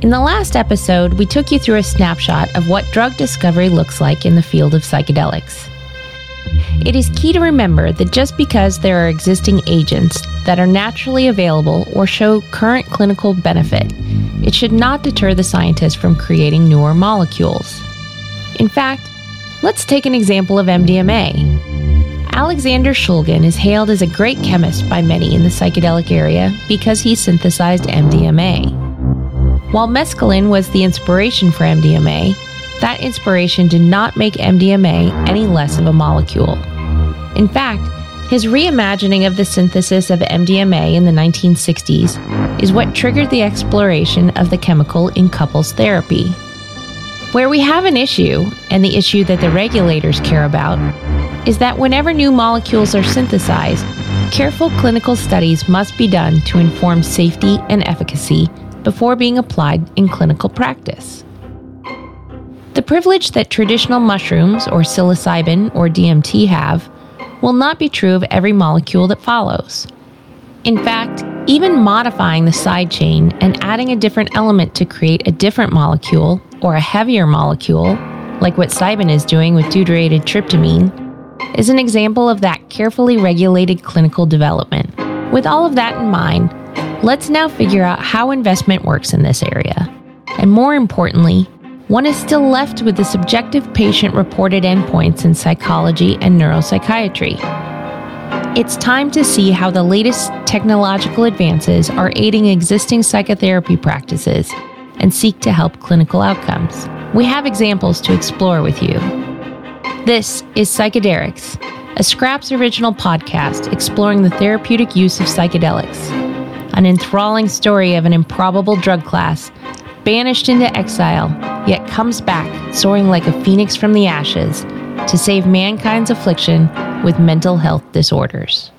In the last episode, we took you through a snapshot of what drug discovery looks like in the field of psychedelics. It is key to remember that just because there are existing agents that are naturally available or show current clinical benefit, it should not deter the scientists from creating newer molecules. In fact, let's take an example of MDMA. Alexander Shulgin is hailed as a great chemist by many in the psychedelic area because he synthesized MDMA. While mescaline was the inspiration for MDMA, that inspiration did not make MDMA any less of a molecule. In fact, his reimagining of the synthesis of MDMA in the 1960s is what triggered the exploration of the chemical in couples therapy. Where we have an issue, and the issue that the regulators care about, is that whenever new molecules are synthesized, careful clinical studies must be done to inform safety and efficacy before being applied in clinical practice. The privilege that traditional mushrooms or psilocybin or DMT have will not be true of every molecule that follows. In fact, even modifying the side chain and adding a different element to create a different molecule or a heavier molecule, like what Cybin is doing with deuterated tryptamine, is an example of that carefully regulated clinical development. With all of that in mind, let's now figure out how investment works in this area. And more importantly, one is still left with the subjective patient reported endpoints in psychology and neuropsychiatry. It's time to see how the latest technological advances are aiding existing psychotherapy practices and seek to help clinical outcomes. We have examples to explore with you. This is Psychedelics, a Scraps original podcast exploring the therapeutic use of psychedelics, an enthralling story of an improbable drug class banished into exile, yet comes back, soaring like a phoenix from the ashes, to save mankind's affliction with mental health disorders.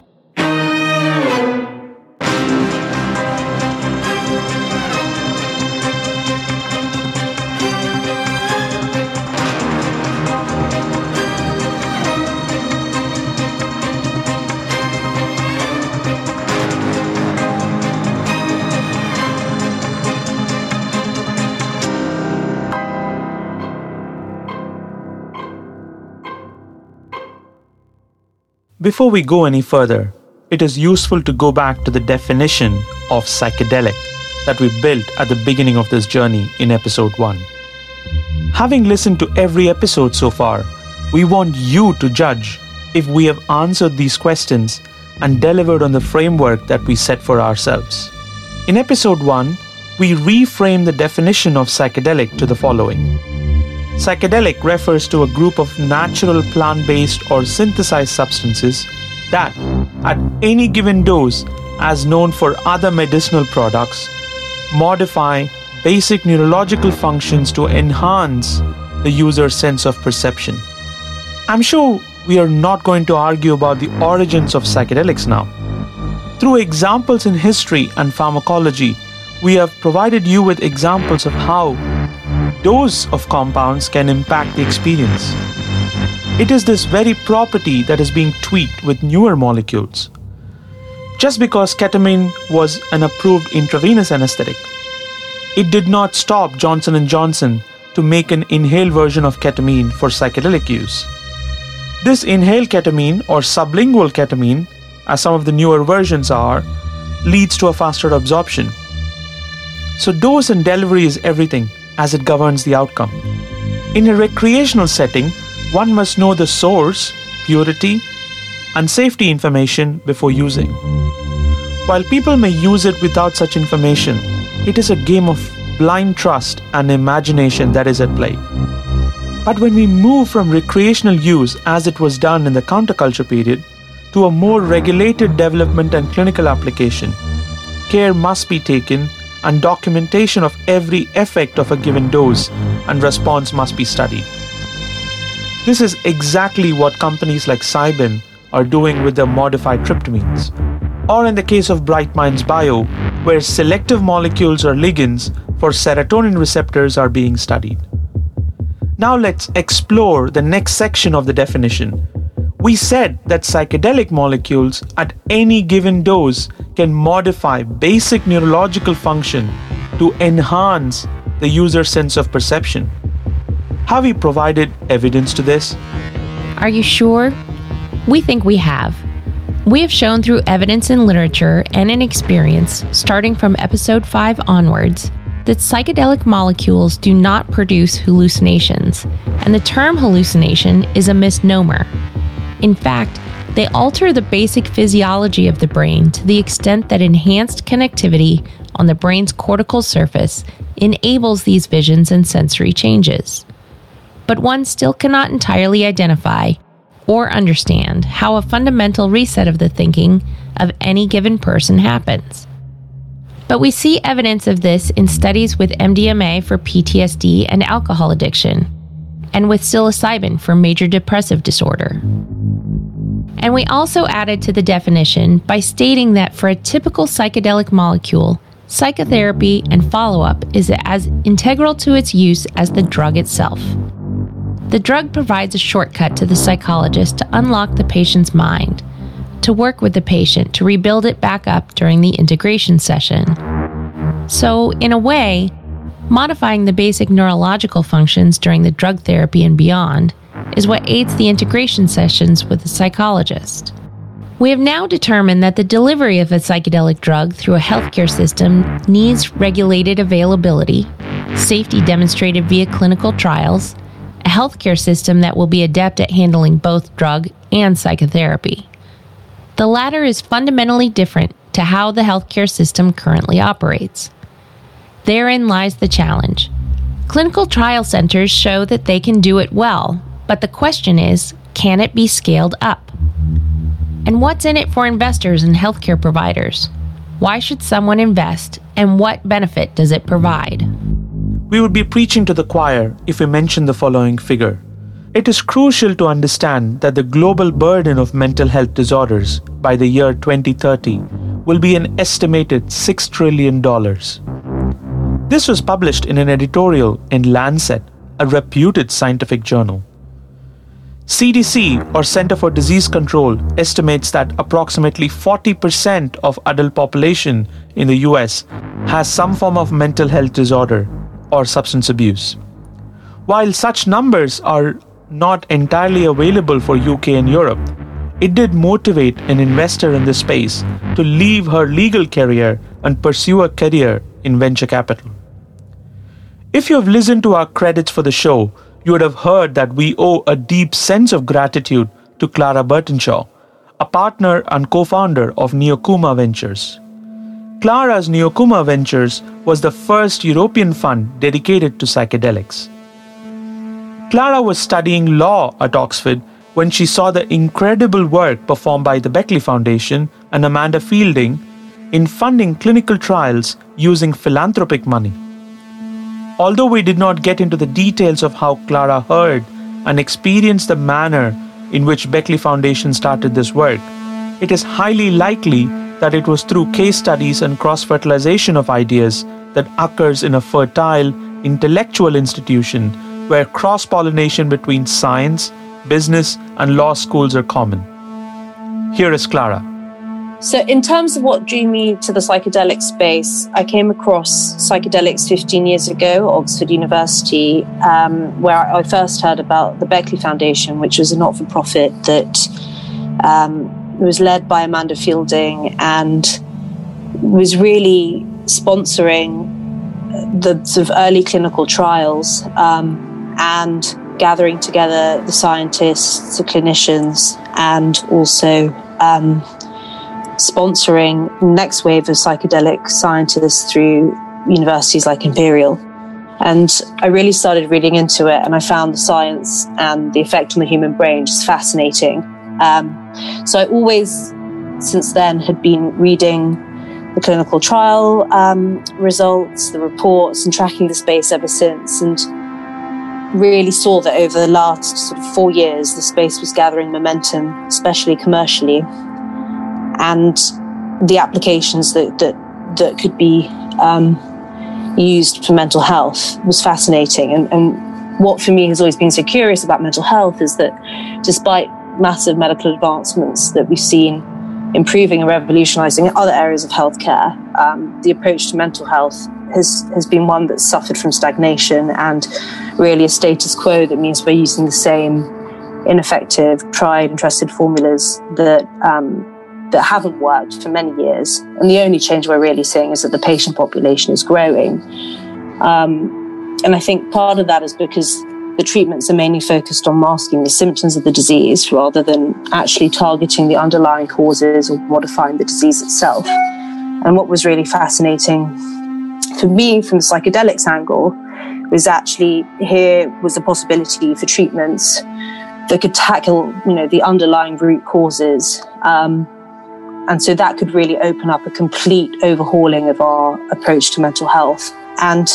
Before we go any further, it is useful to go back to the definition of psychedelic that we built at the beginning of this journey in episode 1. Having listened to every episode so far, we want you to judge if we have answered these questions and delivered on the framework that we set for ourselves. In episode 1, we reframe the definition of psychedelic to the following Psychedelic refers to a group of natural plant based or synthesized substances that, at any given dose, as known for other medicinal products, modify basic neurological functions to enhance the user's sense of perception. I'm sure we are not going to argue about the origins of psychedelics now. Through examples in history and pharmacology, we have provided you with examples of how dose of compounds can impact the experience. It is this very property that is being tweaked with newer molecules. Just because ketamine was an approved intravenous anesthetic, it did not stop Johnson & Johnson to make an inhaled version of ketamine for psychedelic use. This inhaled ketamine or sublingual ketamine, as some of the newer versions are, leads to a faster absorption. So dose and delivery is everything as it governs the outcome. In a recreational setting, one must know the source, purity, and safety information before using. While people may use it without such information, it is a game of blind trust and imagination that is at play. But when we move from recreational use, as it was done in the counterculture period, to a more regulated development and clinical application, care must be taken and documentation of every effect of a given dose and response must be studied. This is exactly what companies like Cybin are doing with their modified tryptamines. Or in the case of Bright Minds Bio, where selective molecules or ligands for serotonin receptors are being studied. Now let's explore the next section of the definition we said that psychedelic molecules at any given dose can modify basic neurological function to enhance the user's sense of perception. Have we provided evidence to this? Are you sure? We think we have. We have shown through evidence in literature and in experience, starting from episode 5 onwards, that psychedelic molecules do not produce hallucinations, and the term hallucination is a misnomer. In fact, they alter the basic physiology of the brain to the extent that enhanced connectivity on the brain's cortical surface enables these visions and sensory changes. But one still cannot entirely identify or understand how a fundamental reset of the thinking of any given person happens. But we see evidence of this in studies with MDMA for PTSD and alcohol addiction, and with psilocybin for major depressive disorder. And we also added to the definition by stating that for a typical psychedelic molecule, psychotherapy and follow up is as integral to its use as the drug itself. The drug provides a shortcut to the psychologist to unlock the patient's mind to work with the patient to rebuild it back up during the integration session. So, in a way, modifying the basic neurological functions during the drug therapy and beyond is what aids the integration sessions with the psychologist. We have now determined that the delivery of a psychedelic drug through a healthcare system needs regulated availability, safety demonstrated via clinical trials, a healthcare system that will be adept at handling both drug and psychotherapy. The latter is fundamentally different to how the healthcare system currently operates. Therein lies the challenge. Clinical trial centers show that they can do it well, but the question is can it be scaled up? And what's in it for investors and healthcare providers? Why should someone invest, and what benefit does it provide? We would be preaching to the choir if we mentioned the following figure it is crucial to understand that the global burden of mental health disorders by the year 2030 will be an estimated $6 trillion. This was published in an editorial in Lancet, a reputed scientific journal. CDC, or Center for Disease Control, estimates that approximately 40% of adult population in the US has some form of mental health disorder or substance abuse. While such numbers are not entirely available for UK and Europe, it did motivate an investor in this space to leave her legal career and pursue a career in venture capital. If you have listened to our credits for the show, you would have heard that we owe a deep sense of gratitude to Clara Burtenshaw, a partner and co founder of Neokuma Ventures. Clara's Neokuma Ventures was the first European fund dedicated to psychedelics. Clara was studying law at Oxford when she saw the incredible work performed by the Beckley Foundation and Amanda Fielding in funding clinical trials using philanthropic money. Although we did not get into the details of how Clara heard and experienced the manner in which Beckley Foundation started this work, it is highly likely that it was through case studies and cross fertilization of ideas that occurs in a fertile, intellectual institution where cross pollination between science, business, and law schools are common. Here is Clara. So, in terms of what drew me to the psychedelic space, I came across psychedelics 15 years ago Oxford University, um, where I first heard about the Beckley Foundation, which was a not for profit that um, was led by Amanda Fielding and was really sponsoring the sort of early clinical trials. Um, and gathering together the scientists, the clinicians, and also um, sponsoring next wave of psychedelic scientists through universities like Imperial. And I really started reading into it, and I found the science and the effect on the human brain just fascinating. Um, so I always, since then, had been reading the clinical trial um, results, the reports, and tracking the space ever since. And really saw that over the last sort of four years, the space was gathering momentum, especially commercially, and the applications that that that could be um, used for mental health was fascinating. And, and what for me has always been so curious about mental health is that, despite massive medical advancements that we've seen improving and revolutionizing other areas of healthcare. Um, the approach to mental health has, has been one that's suffered from stagnation and really a status quo that means we're using the same ineffective, tried and trusted formulas that um, that haven't worked for many years. And the only change we're really seeing is that the patient population is growing. Um, and I think part of that is because the treatments are mainly focused on masking the symptoms of the disease rather than actually targeting the underlying causes or modifying the disease itself. And what was really fascinating for me from the psychedelics angle was actually here was a possibility for treatments that could tackle, you know, the underlying root causes. Um, and so that could really open up a complete overhauling of our approach to mental health. And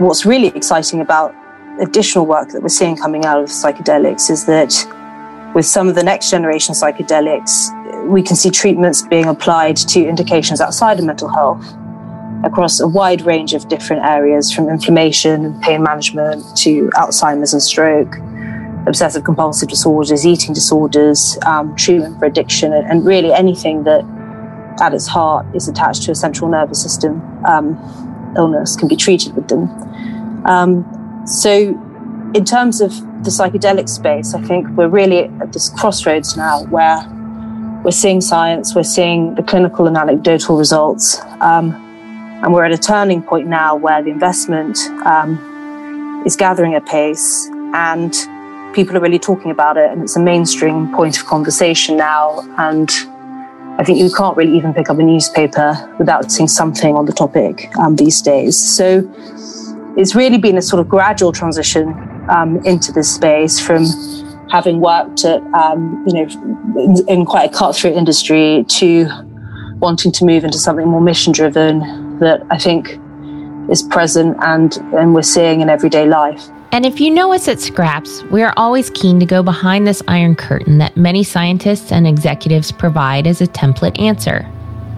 what's really exciting about additional work that we're seeing coming out of psychedelics is that with some of the next generation psychedelics, we can see treatments being applied to indications outside of mental health across a wide range of different areas from inflammation and pain management to Alzheimer's and stroke, obsessive compulsive disorders, eating disorders, um, treatment for addiction, and really anything that at its heart is attached to a central nervous system um, illness can be treated with them. Um, so, in terms of the psychedelic space, I think we're really at this crossroads now where we're seeing science, we're seeing the clinical and anecdotal results, um, and we're at a turning point now where the investment um, is gathering a pace and people are really talking about it, and it's a mainstream point of conversation now. And I think you can't really even pick up a newspaper without seeing something on the topic um, these days. So, it's really been a sort of gradual transition um, into this space from having worked at, um, you know, in, in, quite a cutthroat industry to wanting to move into something more mission driven that I think is present and, and we're seeing in everyday life. And if you know us at Scraps, we are always keen to go behind this iron curtain that many scientists and executives provide as a template answer.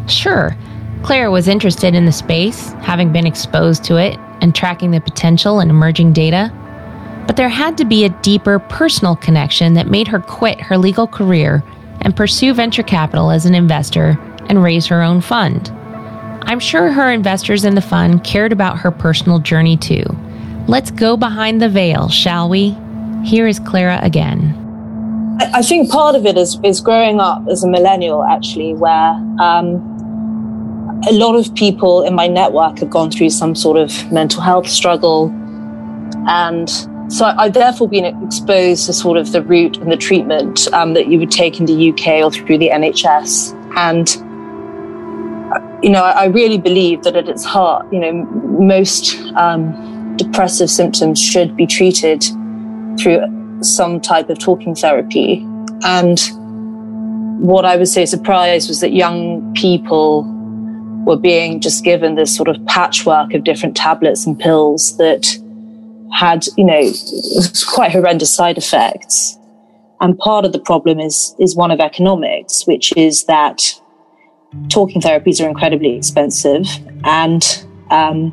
Sure, Claire was interested in the space, having been exposed to it and tracking the potential and emerging data. But there had to be a deeper personal connection that made her quit her legal career and pursue venture capital as an investor and raise her own fund. I'm sure her investors in the fund cared about her personal journey too. Let's go behind the veil, shall we? Here is Clara again. I think part of it is, is growing up as a millennial, actually, where um, a lot of people in my network have gone through some sort of mental health struggle. And so I've therefore been exposed to sort of the route and the treatment um, that you would take in the UK or through the NHS. And, you know, I, really believe that at its heart, you know, most um, depressive symptoms should be treated through some type of talking therapy. And what I was so surprised was that young people were being just given this sort of patchwork of different tablets and pills that had, you know, quite horrendous side effects. And part of the problem is, is one of economics, which is that talking therapies are incredibly expensive and um,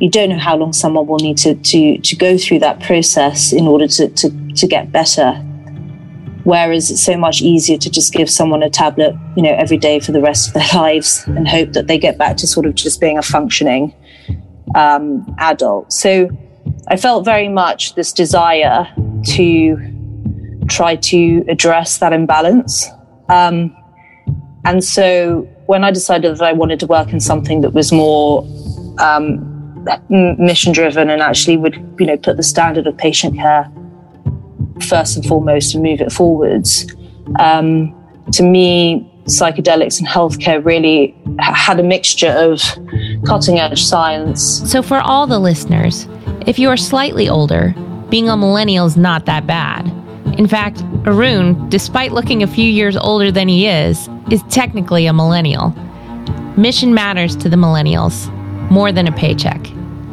you don't know how long someone will need to, to, to go through that process in order to, to, to get better. Whereas it's so much easier to just give someone a tablet, you know, every day for the rest of their lives and hope that they get back to sort of just being a functioning um, adult. So I felt very much this desire to try to address that imbalance. Um, and so when I decided that I wanted to work in something that was more um, mission driven and actually would, you know, put the standard of patient care first and foremost and move it forwards. Um, to me, psychedelics and healthcare really had a mixture of cutting edge science. So, for all the listeners, if you are slightly older, being a millennial is not that bad. In fact, Arun, despite looking a few years older than he is, is technically a millennial. Mission matters to the millennials more than a paycheck.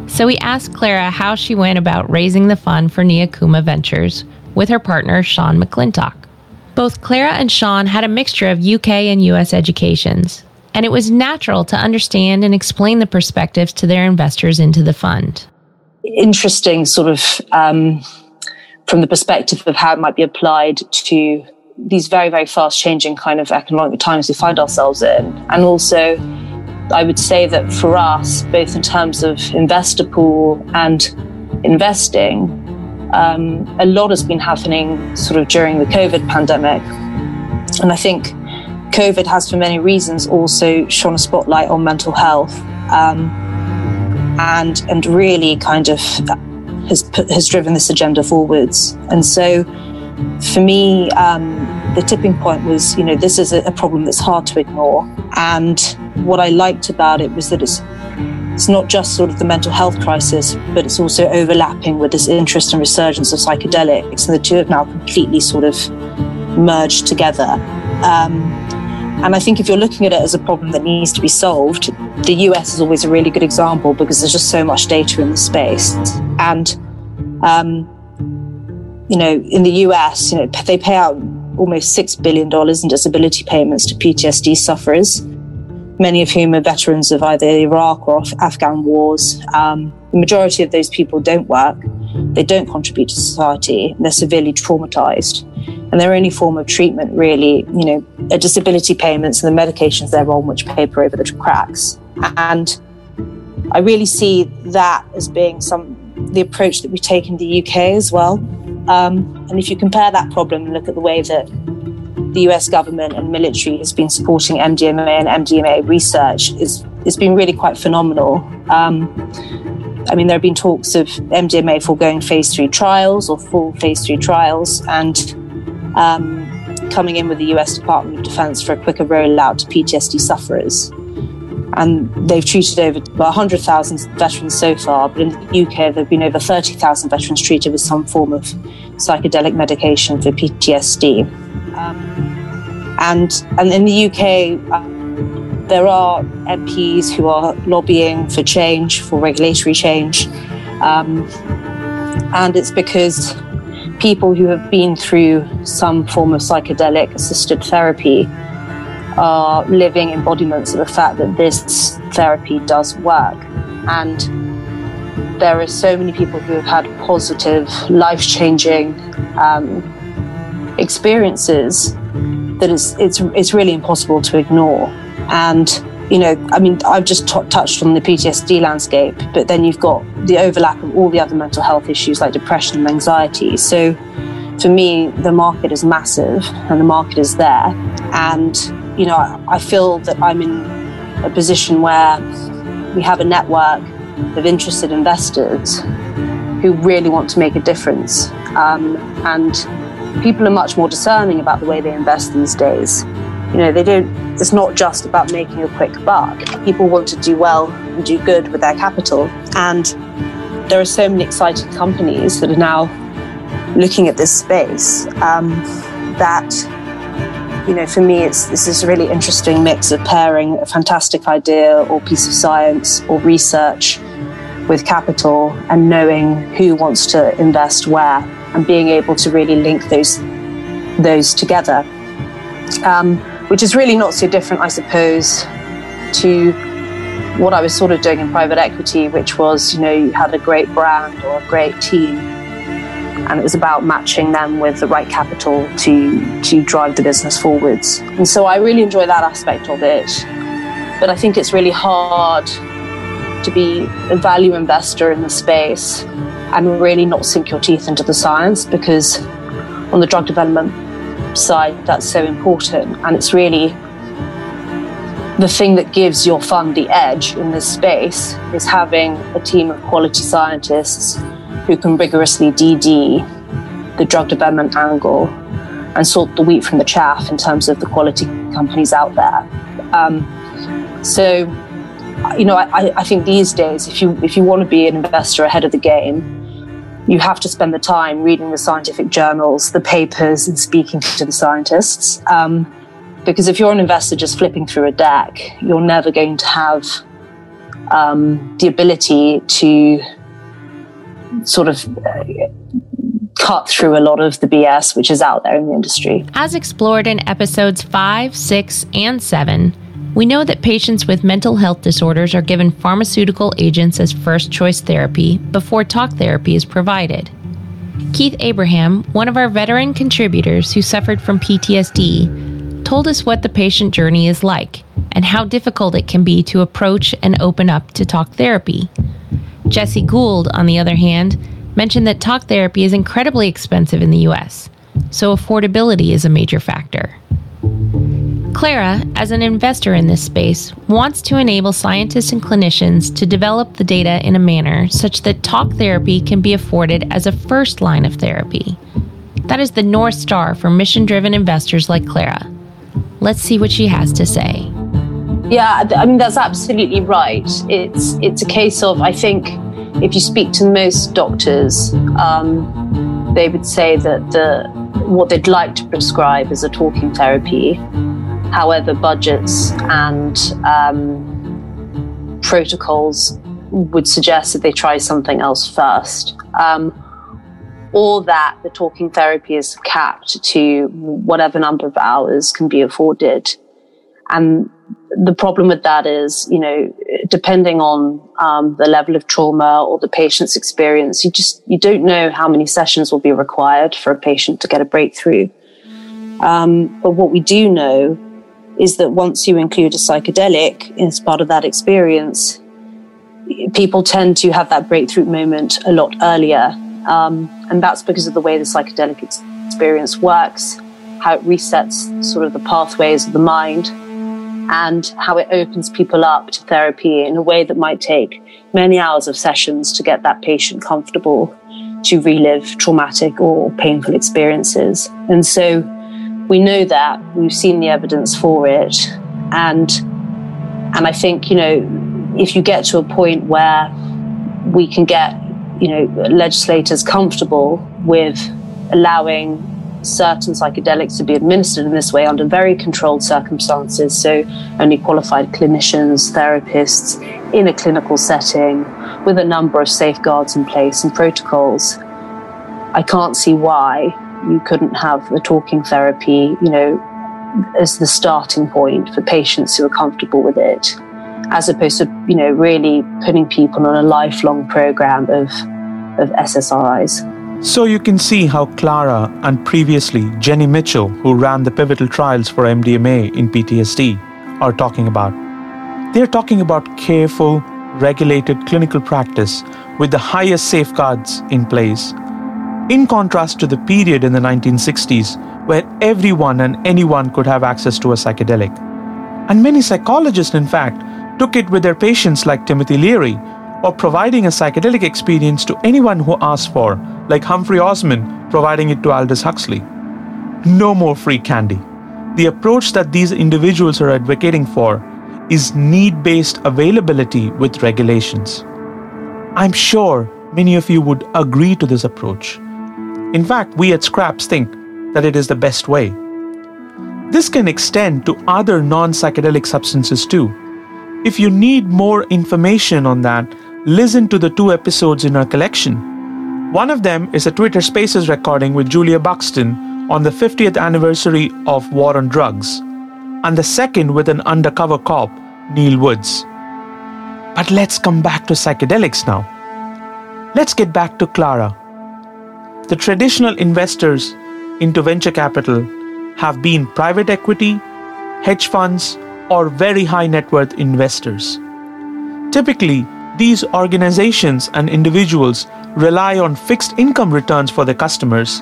So we asked Clara how she went about raising the fund for Neokuma Ventures, with her partner, Sean McClintock. Both Clara and Sean had a mixture of UK and US educations, and it was natural to understand and explain the perspectives to their investors into the fund. Interesting, sort of, um, from the perspective of how it might be applied to these very, very fast changing kind of economic times we find ourselves in. And also, I would say that for us, both in terms of investor pool and investing, um, a lot has been happening sort of during the COVID pandemic. And I think COVID has, for many reasons, also shone a spotlight on mental health um, and, and really kind of has, put, has driven this agenda forwards. And so for me, um, the tipping point was, you know, this is a, problem that's hard to ignore. And what I liked about it was that it's it's not just sort of the mental health crisis, but it's also overlapping with this interest and resurgence of psychedelics, and the two have now completely sort of merged together. Um, and I think if you're looking at it as a problem that needs to be solved, the US is always a really good example because there's just so much data in the space. And, um, you know, in the US, you know, they pay out almost $6 billion in disability payments to PTSD sufferers many of whom are veterans of either Iraq or Afghan wars. Um, the majority of those people don't work, they don't contribute to society, and they're severely traumatized. And their only form of treatment, really, you know, are disability payments and the medications they're on, which paper over the cracks. And I really see that as being some the approach that we take in the UK as well. Um, and if you compare that problem and look at the way that the US government and military has been supporting MDMA and MDMA research is it's been really quite phenomenal. Um, I mean, there have been talks of MDMA foregoing phase three trials or full phase three trials, and um, coming in with the US Department of Defense for a quicker rollout to PTSD sufferers. And they've treated over 100,000 veterans so far, but in the UK, there have been over 30,000 veterans treated with some form of psychedelic medication for PTSD. Um, and, and in the UK, uh, there are MPs who are lobbying for change, for regulatory change. Um, and it's because people who have been through some form of psychedelic assisted therapy are living embodiments of the fact that this therapy does work. And there are so many people who have had positive, life changing um, experiences that it's, it's, it's really impossible to ignore. And, you know, I mean, I've just t- touched on the PTSD landscape, but then you've got the overlap of all the other mental health issues like depression and anxiety. So for me, the market is massive and the market is there. And, you know, I feel that I'm in a position where we have a network of interested investors who really want to make a difference. Um, and people are much more discerning about the way they invest these days. You know, they don't, it's not just about making a quick buck. People want to do well and do good with their capital. And there are so many exciting companies that are now looking at this space um, that you know, for me, it's this is a really interesting mix of pairing a fantastic idea or piece of science or research with capital and knowing who wants to invest where and being able to really link those those together, um, which is really not so different, I suppose, to what I was sort of doing in private equity, which was you know you had a great brand or a great team, and it was about matching them with the right capital to to drive the business forwards. And so I really enjoy that aspect of it, but I think it's really hard to be a value investor in the space and really not sink your teeth into the science because on the drug development side, that's so important. And it's really the thing that gives your fund the edge in this space is having a team of quality scientists who can rigorously DD the drug development angle and sort the wheat from the chaff in terms of the quality companies out there. Um, so, you know, I, I think these days, if you if you want to be an investor ahead of the game, you have to spend the time reading the scientific journals, the papers, and speaking to the scientists. Um, because if you're an investor just flipping through a deck, you're never going to have um, the ability to sort of uh, cut through a lot of the BS which is out there in the industry. As explored in episodes five, six, and seven, we know that patients with mental health disorders are given pharmaceutical agents as first choice therapy before talk therapy is provided. Keith Abraham, one of our veteran contributors who suffered from PTSD, told us what the patient journey is like and how difficult it can be to approach and open up to talk therapy. Jesse Gould, on the other hand, mentioned that talk therapy is incredibly expensive in the US, so affordability is a major factor. Clara, as an investor in this space, wants to enable scientists and clinicians to develop the data in a manner such that talk therapy can be afforded as a first line of therapy. That is the North Star for mission driven investors like Clara. Let's see what she has to say. Yeah, I mean, that's absolutely right. It's, it's a case of, I think, if you speak to most doctors, um, they would say that the, what they'd like to prescribe is a talking therapy However, budgets and um, protocols would suggest that they try something else first. Um, or that the talking therapy is capped to whatever number of hours can be afforded. And the problem with that is, you know, depending on um, the level of trauma or the patient's experience, you just you don't know how many sessions will be required for a patient to get a breakthrough. Um, but what we do know is that once you include a psychedelic as part of that experience, people tend to have that breakthrough moment a lot earlier. Um, and that's because of the way the psychedelic experience works, how it resets sort of the pathways of the mind, and how it opens people up to therapy in a way that might take many hours of sessions to get that patient comfortable to relive traumatic or painful experiences. And so we know that we've seen the evidence for it and and i think you know if you get to a point where we can get you know legislators comfortable with allowing certain psychedelics to be administered in this way under very controlled circumstances so only qualified clinicians therapists in a clinical setting with a number of safeguards in place and protocols i can't see why you couldn't have a talking therapy, you know, as the starting point for patients who are comfortable with it, as opposed to, you know, really putting people on a lifelong program of, of SSRIs. So you can see how Clara and previously Jenny Mitchell, who ran the pivotal trials for MDMA in PTSD, are talking about. They're talking about careful, regulated clinical practice with the highest safeguards in place in contrast to the period in the 1960s where everyone and anyone could have access to a psychedelic. And many psychologists, in fact, took it with their patients like Timothy Leary, or providing a psychedelic experience to anyone who asks for, like Humphrey Osmond providing it to Aldous Huxley. No more free candy. The approach that these individuals are advocating for is need based availability with regulations. I'm sure many of you would agree to this approach. In fact, we at Scraps think that it is the best way. This can extend to other non psychedelic substances too. If you need more information on that, listen to the two episodes in our collection. One of them is a Twitter Spaces recording with Julia Buxton on the 50th anniversary of War on Drugs, and the second with an undercover cop, Neil Woods. But let's come back to psychedelics now. Let's get back to Clara the traditional investors into venture capital have been private equity, hedge funds, or very high net worth investors. Typically, these organizations and individuals rely on fixed income returns for their customers,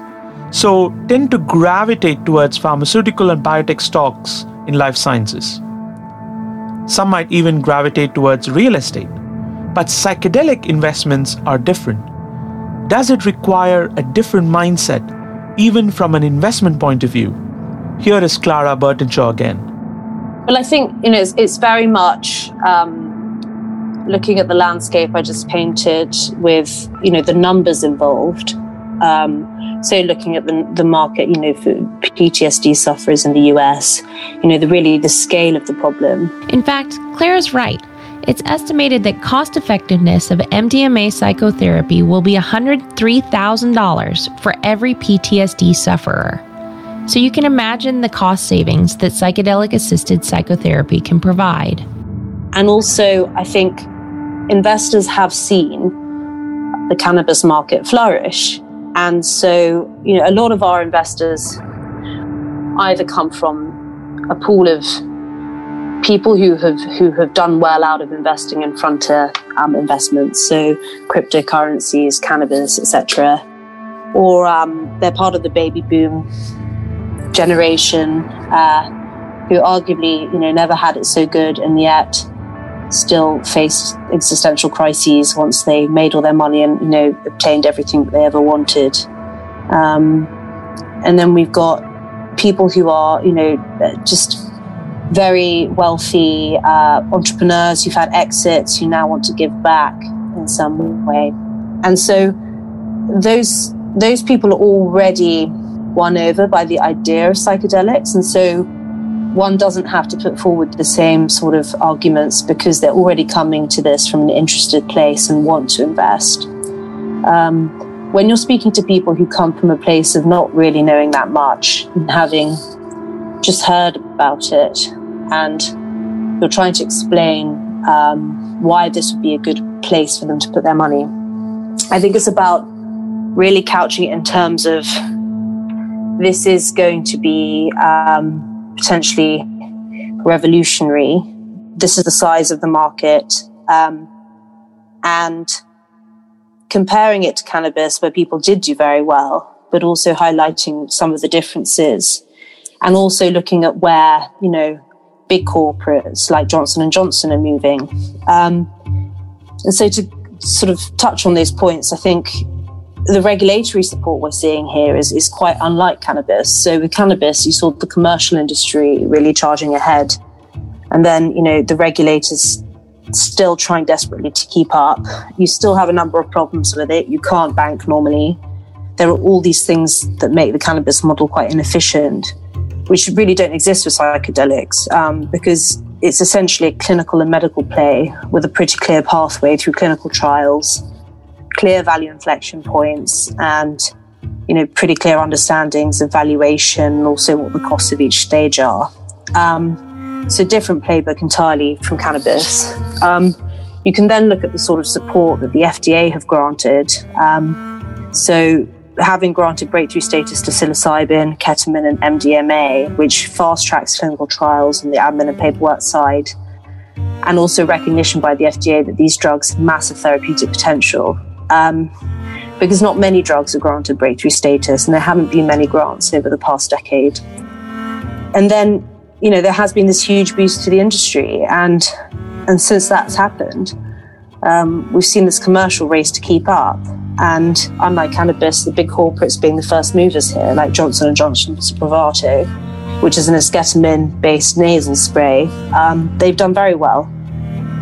so tend to gravitate towards pharmaceutical and biotech stocks in life sciences. Some might even gravitate towards real estate, but psychedelic investments are different. Does it require a different mindset, even from an investment point of view? Here is Clara Burtenshaw again. Well, I think you know it's, it's very much um, looking at the landscape I just painted with you know the numbers involved. Um, so looking at the, the market, you know, for PTSD sufferers in the US, you know, the really the scale of the problem. In fact, Claire is right. It's estimated that cost effectiveness of MDMA psychotherapy will be $103,000 for every PTSD sufferer. So you can imagine the cost savings that psychedelic assisted psychotherapy can provide. And also, I think investors have seen the cannabis market flourish. And so, you know, a lot of our investors either come from a pool of people who have who have done well out of investing in frontier um, investments, so cryptocurrencies, cannabis, etc., or um, they're part of the baby boom generation uh, who arguably you know never had it so good and yet still faced existential crises once they made all their money and you know obtained everything that they ever wanted. Um, and then we've got people who are you know just very wealthy uh, entrepreneurs who've had exits who now want to give back in some way. And so those those people are already won over by the idea of psychedelics. And so one doesn't have to put forward the same sort of arguments because they're already coming to this from an interested place and want to invest. Um, when you're speaking to people who come from a place of not really knowing that much and having just heard about it and you're trying to explain um, why this would be a good place for them to put their money. I think it's about really couching it in terms of this is going to be um, potentially revolutionary. This is the size of the market. Um, and comparing it to cannabis, where people did do very well, but also highlighting some of the differences and also looking at where, you know, big corporates like Johnson and Johnson are moving. Um, and so to sort of touch on those points, I think the regulatory support we're seeing here is, is quite unlike cannabis. So with cannabis, you saw the commercial industry really charging ahead. And then, you know, the regulators still trying desperately to keep up. You still have a number of problems with it. You can't bank normally. There are all these things that make the cannabis model quite inefficient which really don't exist with psychedelics um, because it's essentially a clinical and medical play with a pretty clear pathway through clinical trials, clear value inflection points, and you know pretty clear understandings of valuation also what the costs of each stage are. Um, so different playbook entirely from cannabis. Um, you can then look at the sort of support that the FDA have granted. Um, so having granted breakthrough status to psilocybin, ketamine, and MDMA, which fast tracks clinical trials on the admin and paperwork side, and also recognition by the FDA that these drugs have massive therapeutic potential. Um, because not many drugs are granted breakthrough status, and there haven't been many grants over the past decade. And then, you know, there has been this huge boost to the industry, and and since that's happened, um, we've seen this commercial race to keep up. And unlike cannabis, the big corporates being the first movers here, like Johnson and Johnson's Spravato, which is an esketamine-based nasal spray, um, they've done very well.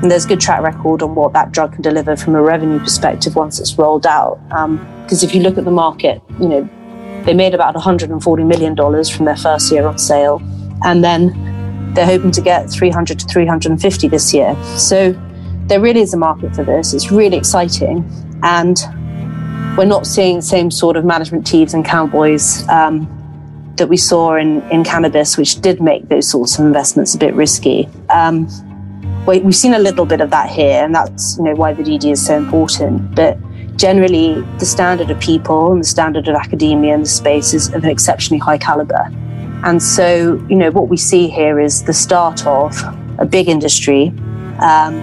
And there's good track record on what that drug can deliver from a revenue perspective once it's rolled out. Because um, if you look at the market, you know, they made about 140 million dollars from their first year on sale, and then they're hoping to get 300 to 350 this year. So there really is a market for this. It's really exciting, and we're not seeing the same sort of management teams and cowboys um, that we saw in, in cannabis, which did make those sorts of investments a bit risky. Um, we, have seen a little bit of that here, and that's you know why the DD is so important. But generally, the standard of people and the standard of academia in the space is of an exceptionally high caliber. And so, you know, what we see here is the start of a big industry, um,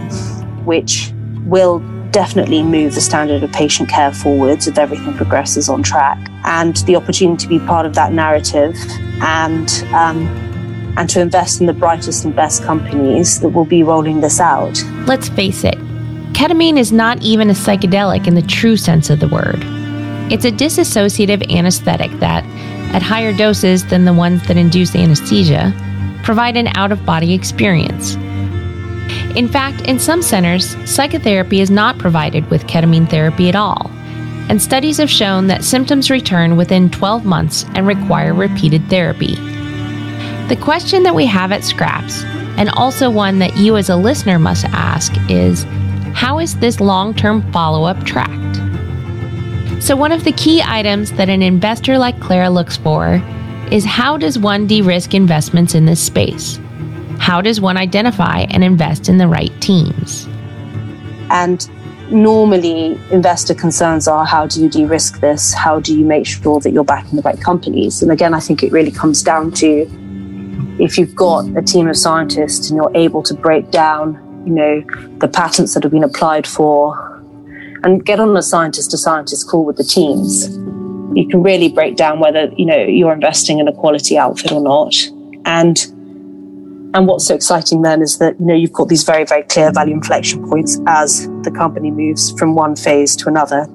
which will definitely move the standard of patient care forwards if everything progresses on track. And the opportunity to be part of that narrative and um, and to invest in the brightest and best companies that will be rolling this out. Let's face it, ketamine is not even a psychedelic in the true sense of the word. It's a dissociative anesthetic that, at higher doses than the ones that induce anesthesia, provide an out of body experience. In fact, in some centers, psychotherapy is not provided with ketamine therapy at all, and studies have shown that symptoms return within 12 months and require repeated therapy. The question that we have at Scraps, and also one that you as a listener must ask, is how is this long term follow up tracked? So, one of the key items that an investor like Clara looks for is how does one de risk investments in this space? How does one identify and invest in the right teams? And normally investor concerns are how do you de-risk this how do you make sure that you're backing the right companies and again i think it really comes down to if you've got a team of scientists and you're able to break down you know the patents that have been applied for and get on a scientist to scientist call with the teams you can really break down whether you know you're investing in a quality outfit or not and and what's so exciting then is that you know you've got these very very clear value inflection points as the company moves from one phase to another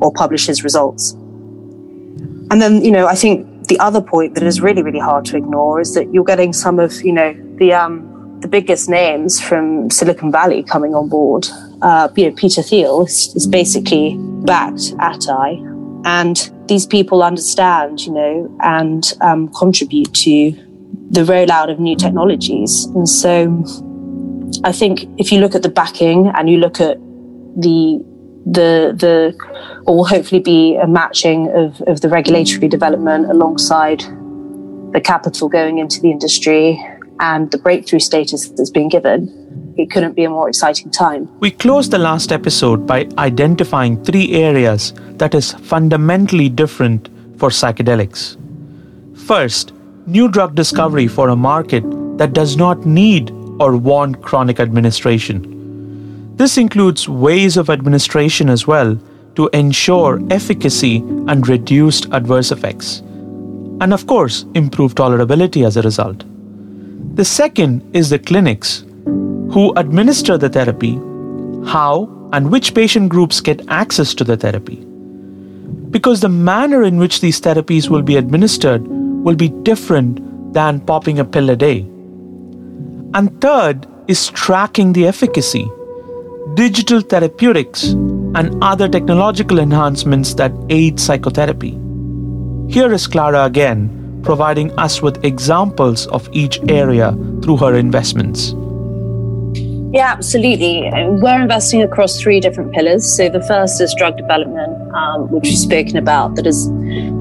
or publishes results. And then you know I think the other point that is really really hard to ignore is that you're getting some of you know the um, the biggest names from Silicon Valley coming on board. Uh, you know Peter Thiel is, is basically backed Atai, and these people understand you know and um, contribute to the rollout of new technologies. And so I think if you look at the backing and you look at the the the or will hopefully be a matching of, of the regulatory development alongside the capital going into the industry and the breakthrough status that's been given, it couldn't be a more exciting time. We closed the last episode by identifying three areas that is fundamentally different for psychedelics. First, new drug discovery for a market that does not need or want chronic administration. This includes ways of administration as well to ensure efficacy and reduced adverse effects. And of course, improve tolerability as a result. The second is the clinics who administer the therapy, how and which patient groups get access to the therapy. Because the manner in which these therapies will be administered will be different than popping a pill a day. And third is tracking the efficacy, digital therapeutics, and other technological enhancements that aid psychotherapy. Here is Clara again, providing us with examples of each area through her investments. Yeah, absolutely. We're investing across three different pillars. So the first is drug development, um, which we've spoken about, that is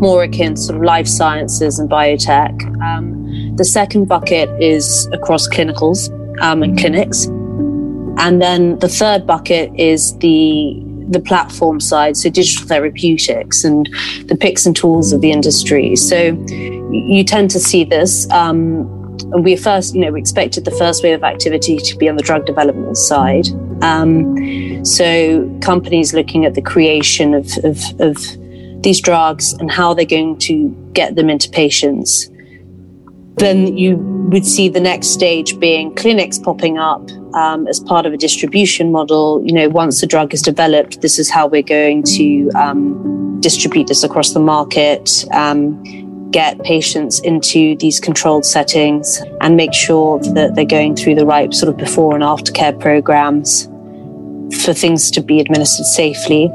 more akin to sort of life sciences and biotech. Um, the second bucket is across clinicals um, and clinics. And then the third bucket is the the platform side, so digital therapeutics and the picks and tools of the industry. So you tend to see this um, we first, you know, we expected the first wave of activity to be on the drug development side. Um, so companies looking at the creation of, of, of these drugs and how they're going to get them into patients. Then you would see the next stage being clinics popping up um, as part of a distribution model. You know, once the drug is developed, this is how we're going to um, distribute this across the market. Um, get patients into these controlled settings and make sure that they're going through the right sort of before and after care programs for things to be administered safely.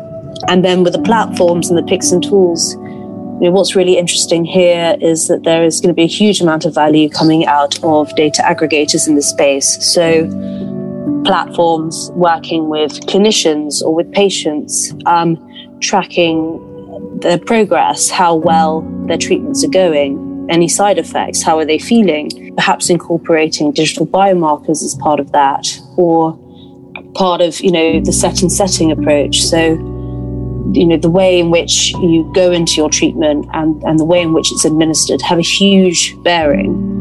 And then with the platforms and the picks and tools, you know, what's really interesting here is that there is going to be a huge amount of value coming out of data aggregators in the space. So platforms working with clinicians or with patients, um, tracking their progress, how well their treatments are going, any side effects, how are they feeling, perhaps incorporating digital biomarkers as part of that, or part of, you know, the set and setting approach. So, you know, the way in which you go into your treatment and, and the way in which it's administered have a huge bearing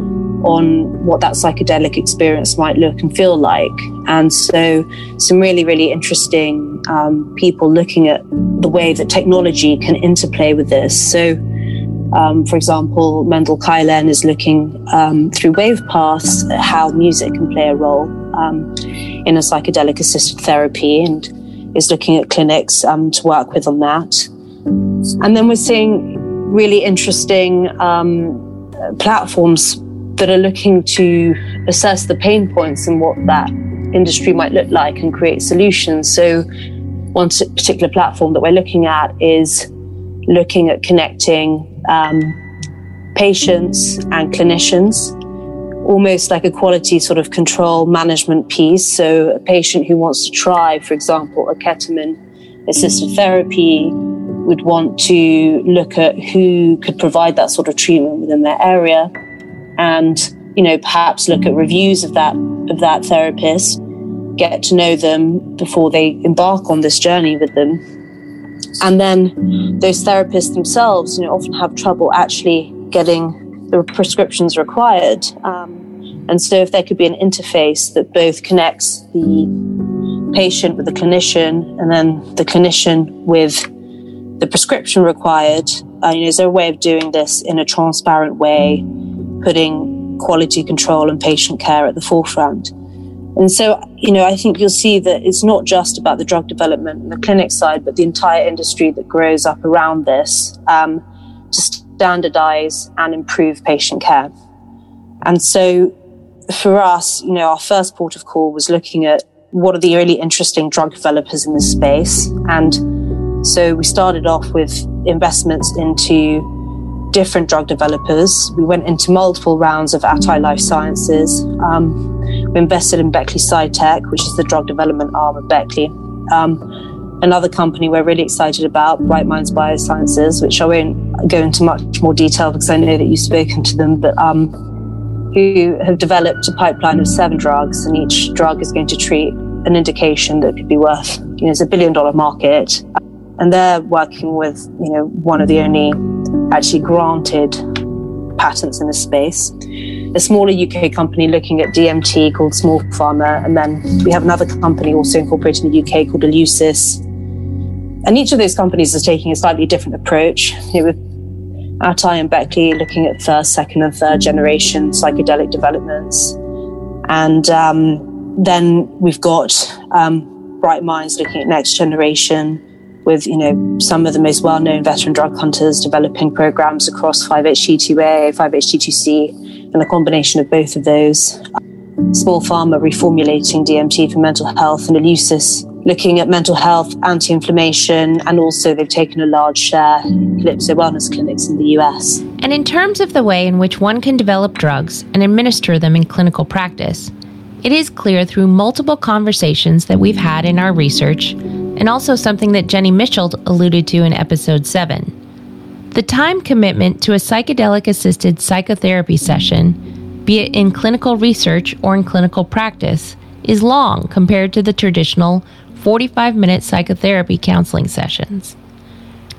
on what that psychedelic experience might look and feel like. And so, some really, really interesting um, people looking at the way that technology can interplay with this. So, um, for example, Mendel Kaelen is looking um, through WavePaths at how music can play a role um, in a psychedelic assisted therapy and is looking at clinics um, to work with on that. And then we're seeing really interesting um, platforms that are looking to assess the pain points and what that industry might look like and create solutions. So, one particular platform that we're looking at is looking at connecting um, patients and clinicians, almost like a quality sort of control management piece. So, a patient who wants to try, for example, a ketamine assisted therapy would want to look at who could provide that sort of treatment within their area and you know perhaps look at reviews of that of that therapist get to know them before they embark on this journey with them. And then those therapists themselves, you know, often have trouble actually getting the prescriptions required. Um, and so, if there could be an interface that both connects the patient with the clinician and then the clinician with the prescription required, uh, you know, is there a way of doing this in a transparent way, putting quality control and patient care at the forefront? And so, you know, I think you'll see that it's not just about the drug development and the clinic side, but the entire industry that grows up around this um, to standardize and improve patient care. And so, for us, you know, our first port of call was looking at what are the really interesting drug developers in this space. And so we started off with investments into different drug developers. We went into multiple rounds of Atai Life Sciences. Um, we invested in Beckley Psytech, which is the drug development arm of Beckley. Um, another company we're really excited about, Bright Minds Biosciences, which I won't go into much more detail because I know that you've spoken to them, but um, who have developed a pipeline of seven drugs, and each drug is going to treat an indication that could be worth, you know, it's a billion dollar market. And they're working with, you know, one of the only actually granted patents in this space. A smaller UK company looking at DMT called Small Pharma, and then we have another company also incorporated in the UK called Eleusis. And each of those companies is taking a slightly different approach. You know, with Atai and Beckley looking at first, second, and third generation psychedelic developments. And um, then we've got um, Bright Minds looking at next generation with you know some of the most well-known veteran drug hunters developing programs across 5-HT2A, 5-HT2C, and a combination of both of those. Small pharma reformulating DMT for mental health, and Eleusis looking at mental health, anti-inflammation, and also they've taken a large share in Kalypso wellness clinics in the US. And in terms of the way in which one can develop drugs and administer them in clinical practice, it is clear through multiple conversations that we've had in our research and also something that Jenny Mitchell alluded to in episode 7. The time commitment to a psychedelic assisted psychotherapy session, be it in clinical research or in clinical practice, is long compared to the traditional 45 minute psychotherapy counseling sessions.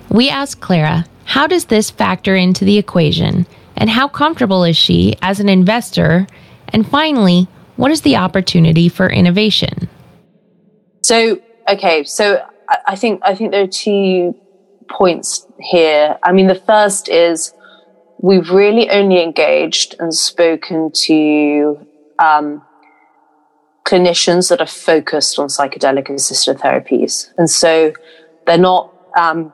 We asked Clara, how does this factor into the equation, and how comfortable is she as an investor? And finally, what is the opportunity for innovation? So, okay, so I, think I think there are two points here. I mean, the first is we've really only engaged and spoken to um, clinicians that are focused on psychedelic assisted therapies, and so they're not um,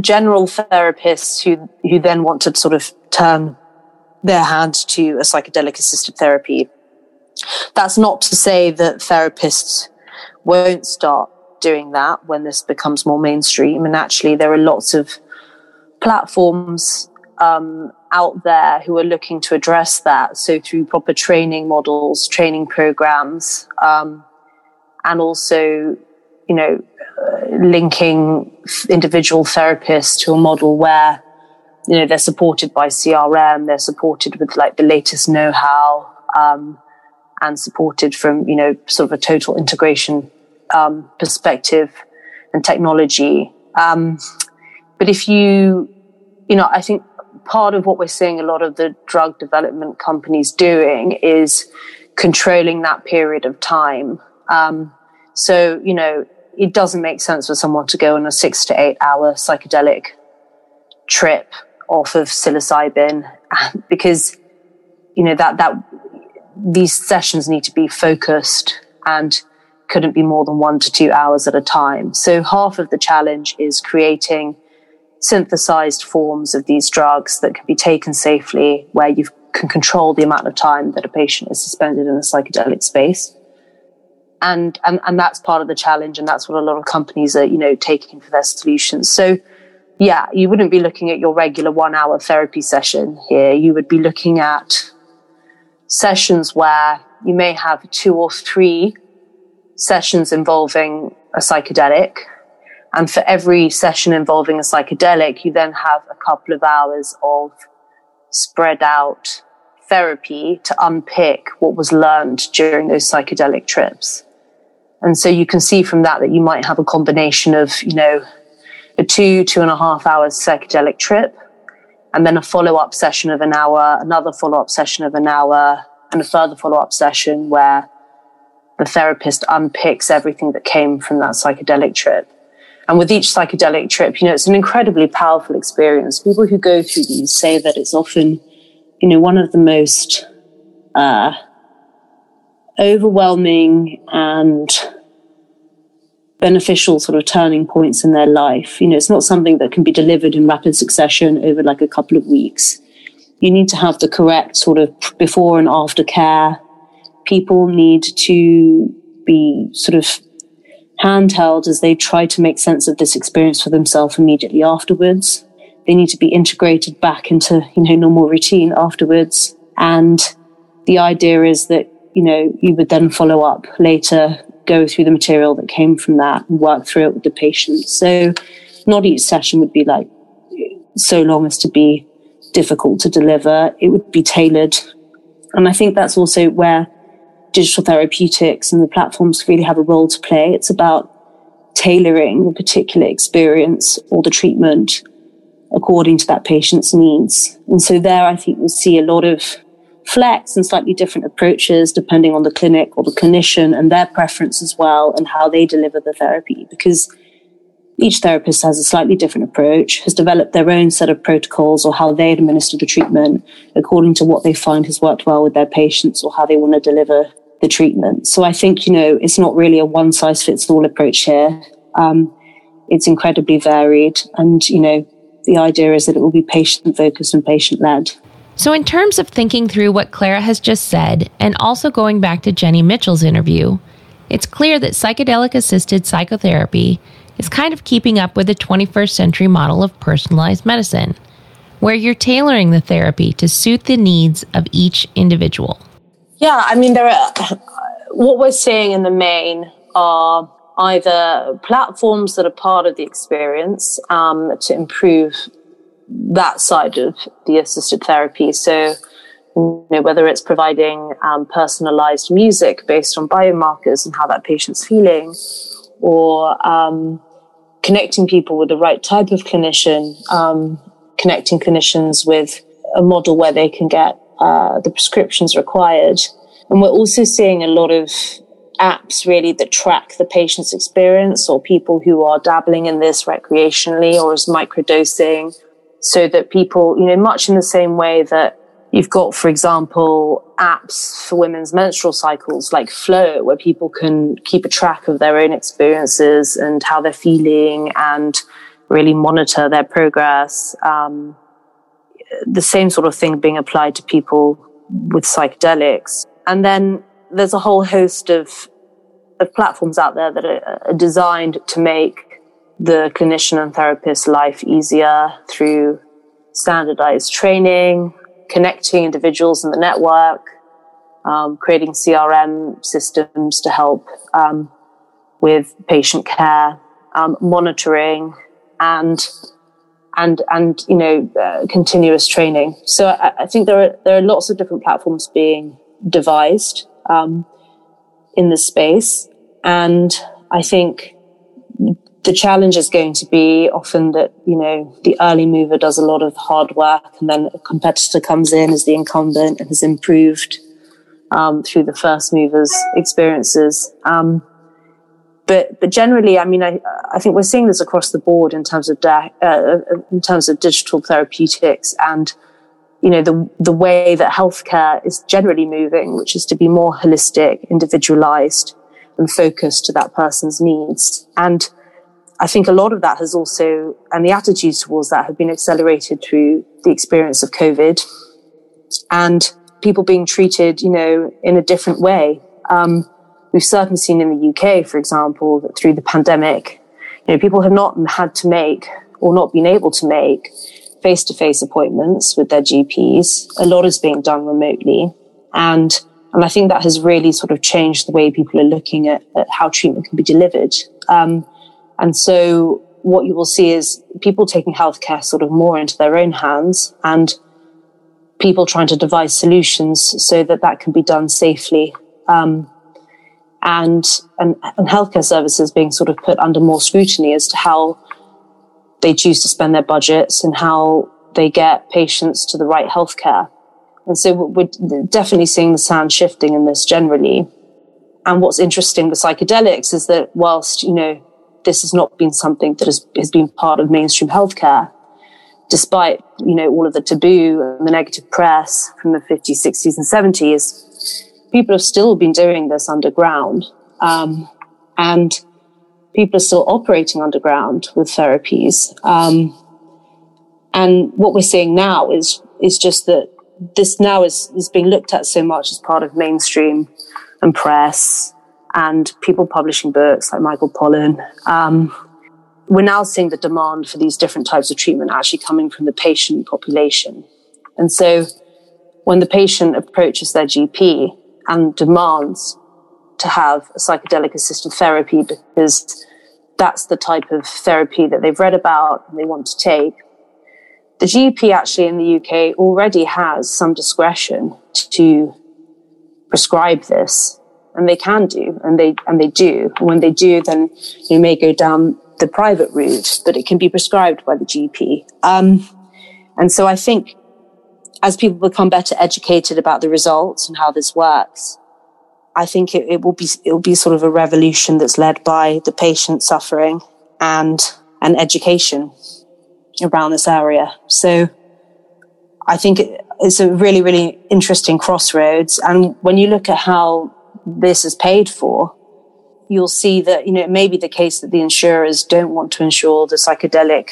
general therapists who who then want to sort of turn their hand to a psychedelic assisted therapy. That's not to say that therapists won't start doing that when this becomes more mainstream. And actually, there are lots of platforms um, out there who are looking to address that. So, through proper training models, training programs, um, and also, you know, uh, linking individual therapists to a model where, you know, they're supported by CRM, they're supported with like the latest know how. Um, and supported from, you know, sort of a total integration um, perspective and technology. Um, but if you, you know, I think part of what we're seeing a lot of the drug development companies doing is controlling that period of time. Um, so, you know, it doesn't make sense for someone to go on a six to eight hour psychedelic trip off of psilocybin because, you know, that, that these sessions need to be focused and couldn't be more than one to two hours at a time. So half of the challenge is creating synthesized forms of these drugs that can be taken safely where you can control the amount of time that a patient is suspended in a psychedelic space. And, and, and that's part of the challenge. And that's what a lot of companies are, you know, taking for their solutions. So yeah, you wouldn't be looking at your regular one hour therapy session here. You would be looking at sessions where you may have two or three sessions involving a psychedelic. And for every session involving a psychedelic, you then have a couple of hours of spread out therapy to unpick what was learned during those psychedelic trips. And so you can see from that that you might have a combination of, you know, a two, two and a half hours psychedelic trip, and then a follow up session of an hour, another follow up session of an hour, and a further follow up session where the therapist unpicks everything that came from that psychedelic trip. And with each psychedelic trip, you know, it's an incredibly powerful experience. People who go through these say that it's often, you know, one of the most uh, overwhelming and beneficial sort of turning points in their life. You know, it's not something that can be delivered in rapid succession over like a couple of weeks. You need to have the correct sort of before and after care. People need to be sort of handheld as they try to make sense of this experience for themselves immediately afterwards. They need to be integrated back into, you know, normal routine afterwards. And the idea is that, you know, you would then follow up later, go through the material that came from that and work through it with the patient. So not each session would be like so long as to be difficult to deliver. It would be tailored. And I think that's also where digital therapeutics and the platforms really have a role to play. It's about tailoring the particular experience or the treatment according to that patient's needs. And so there, I think we'll see a lot of flex and slightly different approaches depending on the clinic or the clinician and their preference as well and how they deliver the therapy because each therapist has a slightly different approach, has developed their own set of protocols or how they administer the treatment according to what they find has worked well with their patients or how they want to deliver the treatment. So I think, you know, it's not really a one size fits all approach here. Um, it's incredibly varied. And, you know, the idea is that it will be patient focused and patient led. So, in terms of thinking through what Clara has just said, and also going back to Jenny Mitchell's interview, it's clear that psychedelic assisted psychotherapy is kind of keeping up with the 21st century model of personalized medicine, where you're tailoring the therapy to suit the needs of each individual. Yeah, I mean, there are what we're seeing in the main are either platforms that are part of the experience um, to improve that side of the assisted therapy. So, you know, whether it's providing um, personalized music based on biomarkers and how that patient's feeling, or um, connecting people with the right type of clinician, um, connecting clinicians with a model where they can get uh, the prescriptions required. And we're also seeing a lot of apps really that track the patient's experience or people who are dabbling in this recreationally or as microdosing so that people, you know, much in the same way that you've got, for example, apps for women's menstrual cycles like Flo, where people can keep a track of their own experiences and how they're feeling and really monitor their progress. Um, the same sort of thing being applied to people with psychedelics. And then there's a whole host of, of platforms out there that are, are designed to make the clinician and therapist life easier through standardized training, connecting individuals in the network, um, creating CRM systems to help um, with patient care, um, monitoring, and and and you know uh, continuous training. So I, I, think there are there are lots of different platforms being devised um, in this space, and I think the challenge is going to be often that you know the early mover does a lot of hard work, and then a competitor comes in as the incumbent and has improved um, through the first movers' experiences. Um, but but generally, I mean, I I think we're seeing this across the board in terms of uh, in terms of digital therapeutics and you know the the way that healthcare is generally moving, which is to be more holistic, individualized, and focused to that person's needs. And I think a lot of that has also, and the attitudes towards that have been accelerated through the experience of COVID and people being treated, you know, in a different way. Um, We've certainly seen in the UK, for example, that through the pandemic, you know, people have not had to make or not been able to make face to face appointments with their GPs. A lot is being done remotely. And, and I think that has really sort of changed the way people are looking at, at how treatment can be delivered. Um, and so what you will see is people taking healthcare sort of more into their own hands and people trying to devise solutions so that that can be done safely. Um, and, and, and healthcare services being sort of put under more scrutiny as to how they choose to spend their budgets and how they get patients to the right healthcare. And so we're definitely seeing the sand shifting in this generally. And what's interesting with psychedelics is that whilst, you know, this has not been something that has, has been part of mainstream healthcare, despite, you know, all of the taboo and the negative press from the 50s, 60s and 70s, people have still been doing this underground. Um, and people are still operating underground with therapies. Um, and what we're seeing now is, is just that this now is, is being looked at so much as part of mainstream and press and people publishing books like Michael Pollan. Um, we're now seeing the demand for these different types of treatment actually coming from the patient population. And so when the patient approaches their GP and demands to have psychedelic assisted therapy because that's the type of therapy that they've read about and they want to take, the GP actually in the UK already has some discretion to prescribe this and they can do and they and they do. When they do then you may go down the private route but it can be prescribed by the gp um, and so i think as people become better educated about the results and how this works i think it, it will be it will be sort of a revolution that's led by the patient suffering and and education around this area. So i think it, it's a really really interesting crossroads. And when you look at how this is paid for, you'll see that, you know, it may be the case that the insurers don't want to insure the psychedelic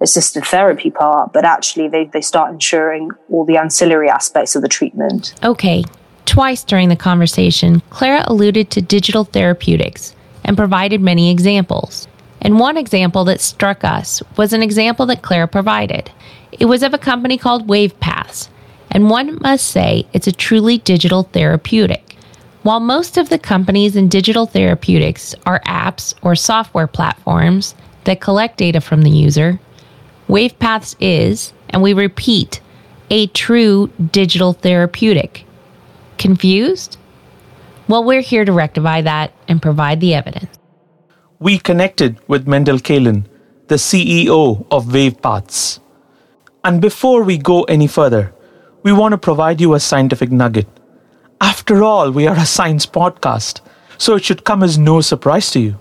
assisted therapy part, but actually they, they start insuring all the ancillary aspects of the treatment. Okay. Twice during the conversation, Clara alluded to digital therapeutics and provided many examples. And one example that struck us was an example that Clara provided. It was of a company called WavePaths, and one must say it's a truly digital therapeutic. While most of the companies in digital therapeutics are apps or software platforms that collect data from the user, WavePaths is, and we repeat, a true digital therapeutic. Confused? Well, we're here to rectify that and provide the evidence. We connected with Mendel Kaelen, the CEO of WavePaths. And before we go any further, we want to provide you a scientific nugget after all, we are a science podcast, so it should come as no surprise to you.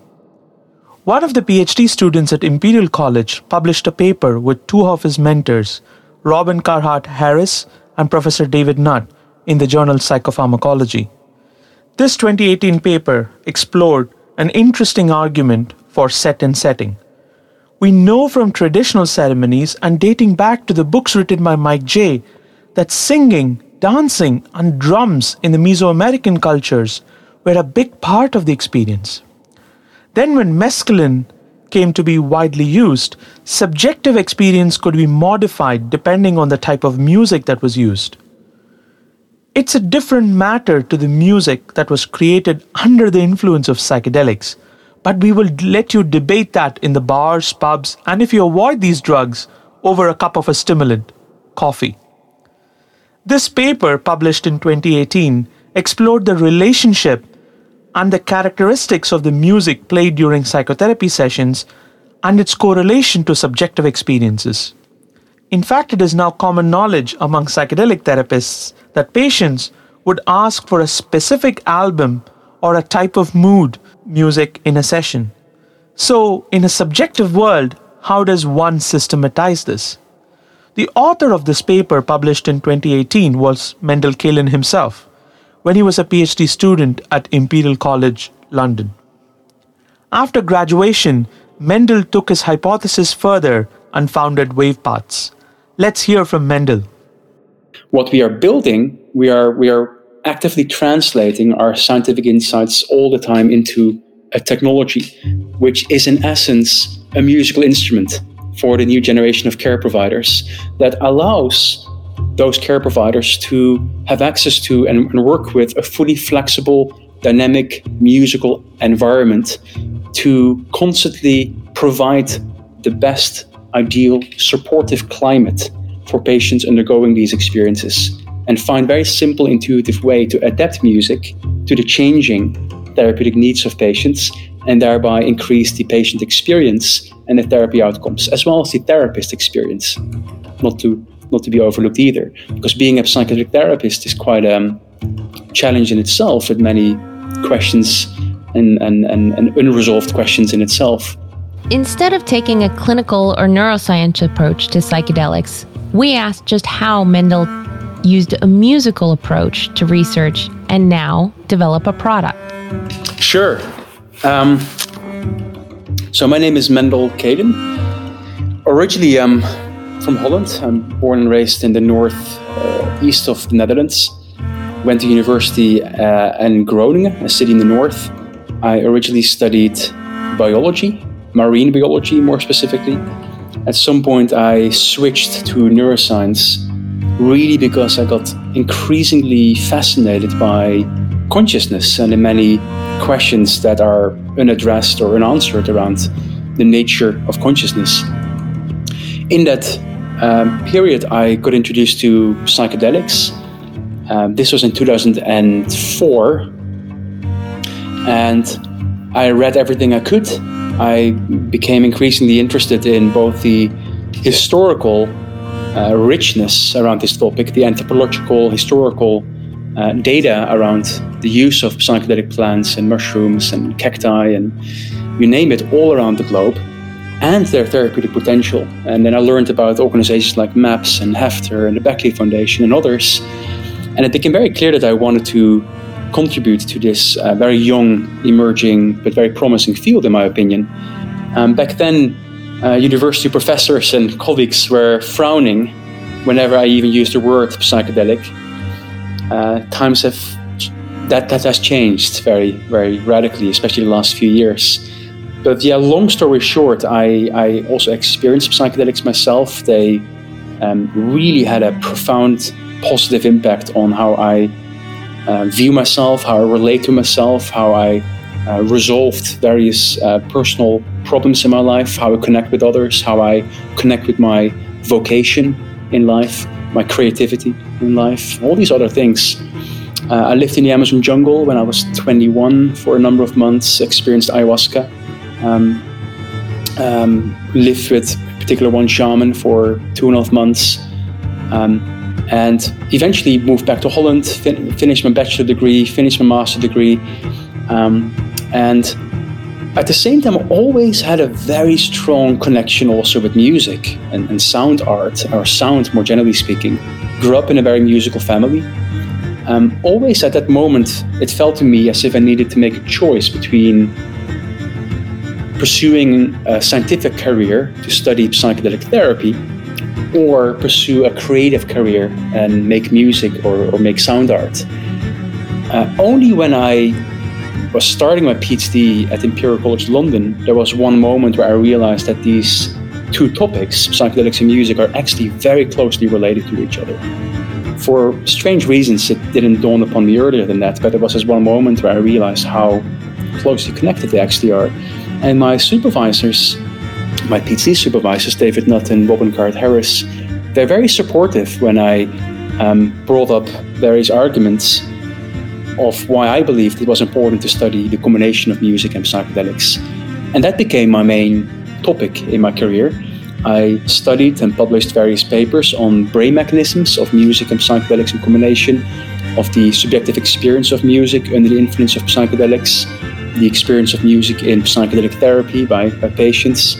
One of the PhD students at Imperial College published a paper with two of his mentors, Robin Carhart Harris and Professor David Nutt, in the journal Psychopharmacology. This 2018 paper explored an interesting argument for set and setting. We know from traditional ceremonies and dating back to the books written by Mike Jay that singing dancing and drums in the Mesoamerican cultures were a big part of the experience. Then, when mescaline came to be widely used, subjective experience could be modified depending on the type of music that was used. It's a different matter to the music that was created under the influence of psychedelics, but we will let you debate that in the bars, pubs, and if you avoid these drugs, over a cup of a stimulant, coffee. This paper, published in 2018, explored the relationship and the characteristics of the music played during psychotherapy sessions and its correlation to subjective experiences. In fact, it is now common knowledge among psychedelic therapists that patients would ask for a specific album or a type of mood music in a session. So, in a subjective world, how does one systematize this? The author of this paper, published in 2018, was Mendel Kaelen himself, when he was a PhD student at Imperial College, London. After graduation, Mendel took his hypothesis further and founded WavePaths. Let's hear from Mendel. What we are building, we are, we are actively translating our scientific insights all the time into a technology, which is in essence a musical instrument for the new generation of care providers that allows those care providers to have access to and, and work with a fully flexible, dynamic musical environment to constantly provide the best, ideal, supportive climate for patients undergoing these experiences. and find very simple, intuitive way to adapt music to the changing therapeutic needs of patients and thereby increase the patient experience and the therapy outcomes, as well as the therapist experience. Not to not to be overlooked either, because being a psychiatric therapist is quite a um, challenge in itself with many questions and, and, and, and unresolved questions in itself. Instead of taking a clinical or neuroscience approach to psychedelics, we asked just how Mendel used a musical approach to research and now develop a product. Sure. Um, so my name is Mendel Kaelen. Originally, I'm from Holland. I'm born and raised in the north uh, east of the Netherlands. Went to university uh, in Groningen, a city in the north. I originally studied biology, marine biology more specifically. At some point, I switched to neuroscience really because I got increasingly fascinated by consciousness and the many questions that are unaddressed or unanswered around the nature of consciousness. In that um, period, I got introduced to psychedelics. Um, this was in 2004, and I read everything I could. I became increasingly interested in both the historical uh, richness around this topic, the anthropological, historical uh, data around the use of psychedelic plants and mushrooms and cacti and you name it all around the globe and their therapeutic potential. And then I learned about organizations like MAPS and Heffter and the Beckley Foundation and others. And it became very clear that I wanted to contribute to this uh, very young, emerging, but very promising field, in my opinion. Um, back then, uh, university professors and colleagues were frowning whenever I even used the word psychedelic. Uh, times have that that has changed very very radically, especially the last few years. But yeah, long story short, I, I also experienced psychedelics myself. They um, really had a profound positive impact on how I uh, view myself, how I relate to myself, how I uh, resolved various uh, personal problems in my life, how I connect with others, how I connect with my vocation in life, my creativity in life, all these other things. Uh, I lived in the Amazon jungle when I was 21 for a number of months, experienced ayahuasca, um, um, lived with a particular one shaman for two and a half months, um, and eventually moved back to Holland, fin- finished my bachelor degree, finished my master degree. Um, and at the same time, always had a very strong connection also with music and, and sound art, or sound more generally speaking. Grew up in a very musical family. Um, always at that moment, it felt to me as if I needed to make a choice between pursuing a scientific career to study psychedelic therapy or pursue a creative career and make music or, or make sound art. Uh, only when I was starting my PhD at Imperial College London, there was one moment where I realized that these two topics, psychedelics and music, are actually very closely related to each other. For strange reasons, it didn't dawn upon me earlier than that, but there was this one moment where I realized how closely connected they actually are. And my supervisors, my PhD supervisors, David Nutt and Robin Carhart Harris, they're very supportive when I um, brought up various arguments of why I believed it was important to study the combination of music and psychedelics. And that became my main topic in my career. I studied and published various papers on brain mechanisms of music and psychedelics in combination, of the subjective experience of music under the influence of psychedelics, the experience of music in psychedelic therapy by, by patients,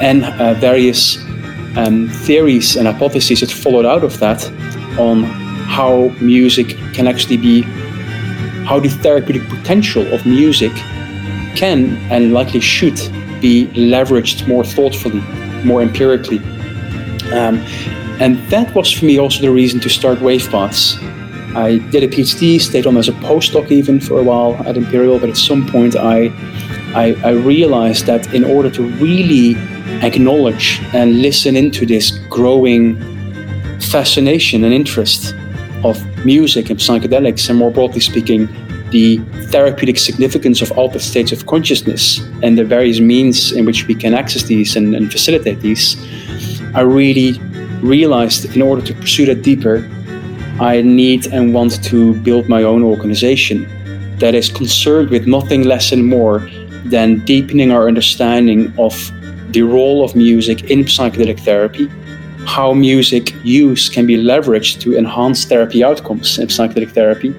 and uh, various um, theories and hypotheses that followed out of that on how music can actually be how the therapeutic potential of music can and likely should be leveraged more thoughtfully, more empirically. Um, and that was for me also the reason to start WavePaths. I did a PhD, stayed on as a postdoc even for a while at Imperial, but at some point I, I, I realized that in order to really acknowledge and listen into this growing fascination and interest of music and psychedelics, and more broadly speaking, the therapeutic significance of altered states of consciousness and the various means in which we can access these and, and facilitate these, I really realized in order to pursue that deeper, I need and want to build my own organization that is concerned with nothing less and more than deepening our understanding of the role of music in psychedelic therapy, how music use can be leveraged to enhance therapy outcomes in psychedelic therapy,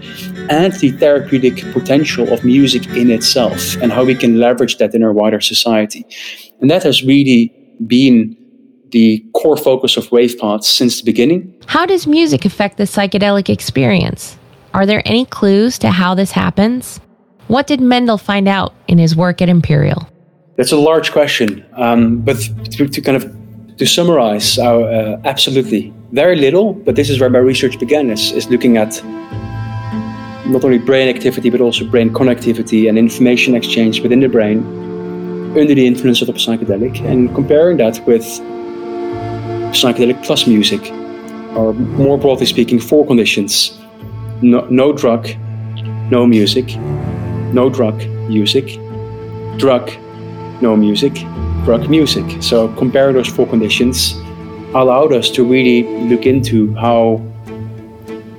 and the therapeutic potential of music in itself, and how we can leverage that in our wider society. And that has really been the core focus of WavePaths since the beginning. How does music affect the psychedelic experience? Are there any clues to how this happens? What did Mendel find out in his work at Imperial? That's a large question, um, but to, to, kind of to summarize, uh, uh, absolutely very little. But this is where my research began: is, is looking at not only brain activity but also brain connectivity and information exchange within the brain under the influence of a psychedelic, and comparing that with psychedelic plus music, or more broadly speaking, four conditions: no, no drug, no music, no drug, music, drug, no music, drug music. So compare those four conditions allowed us to really look into how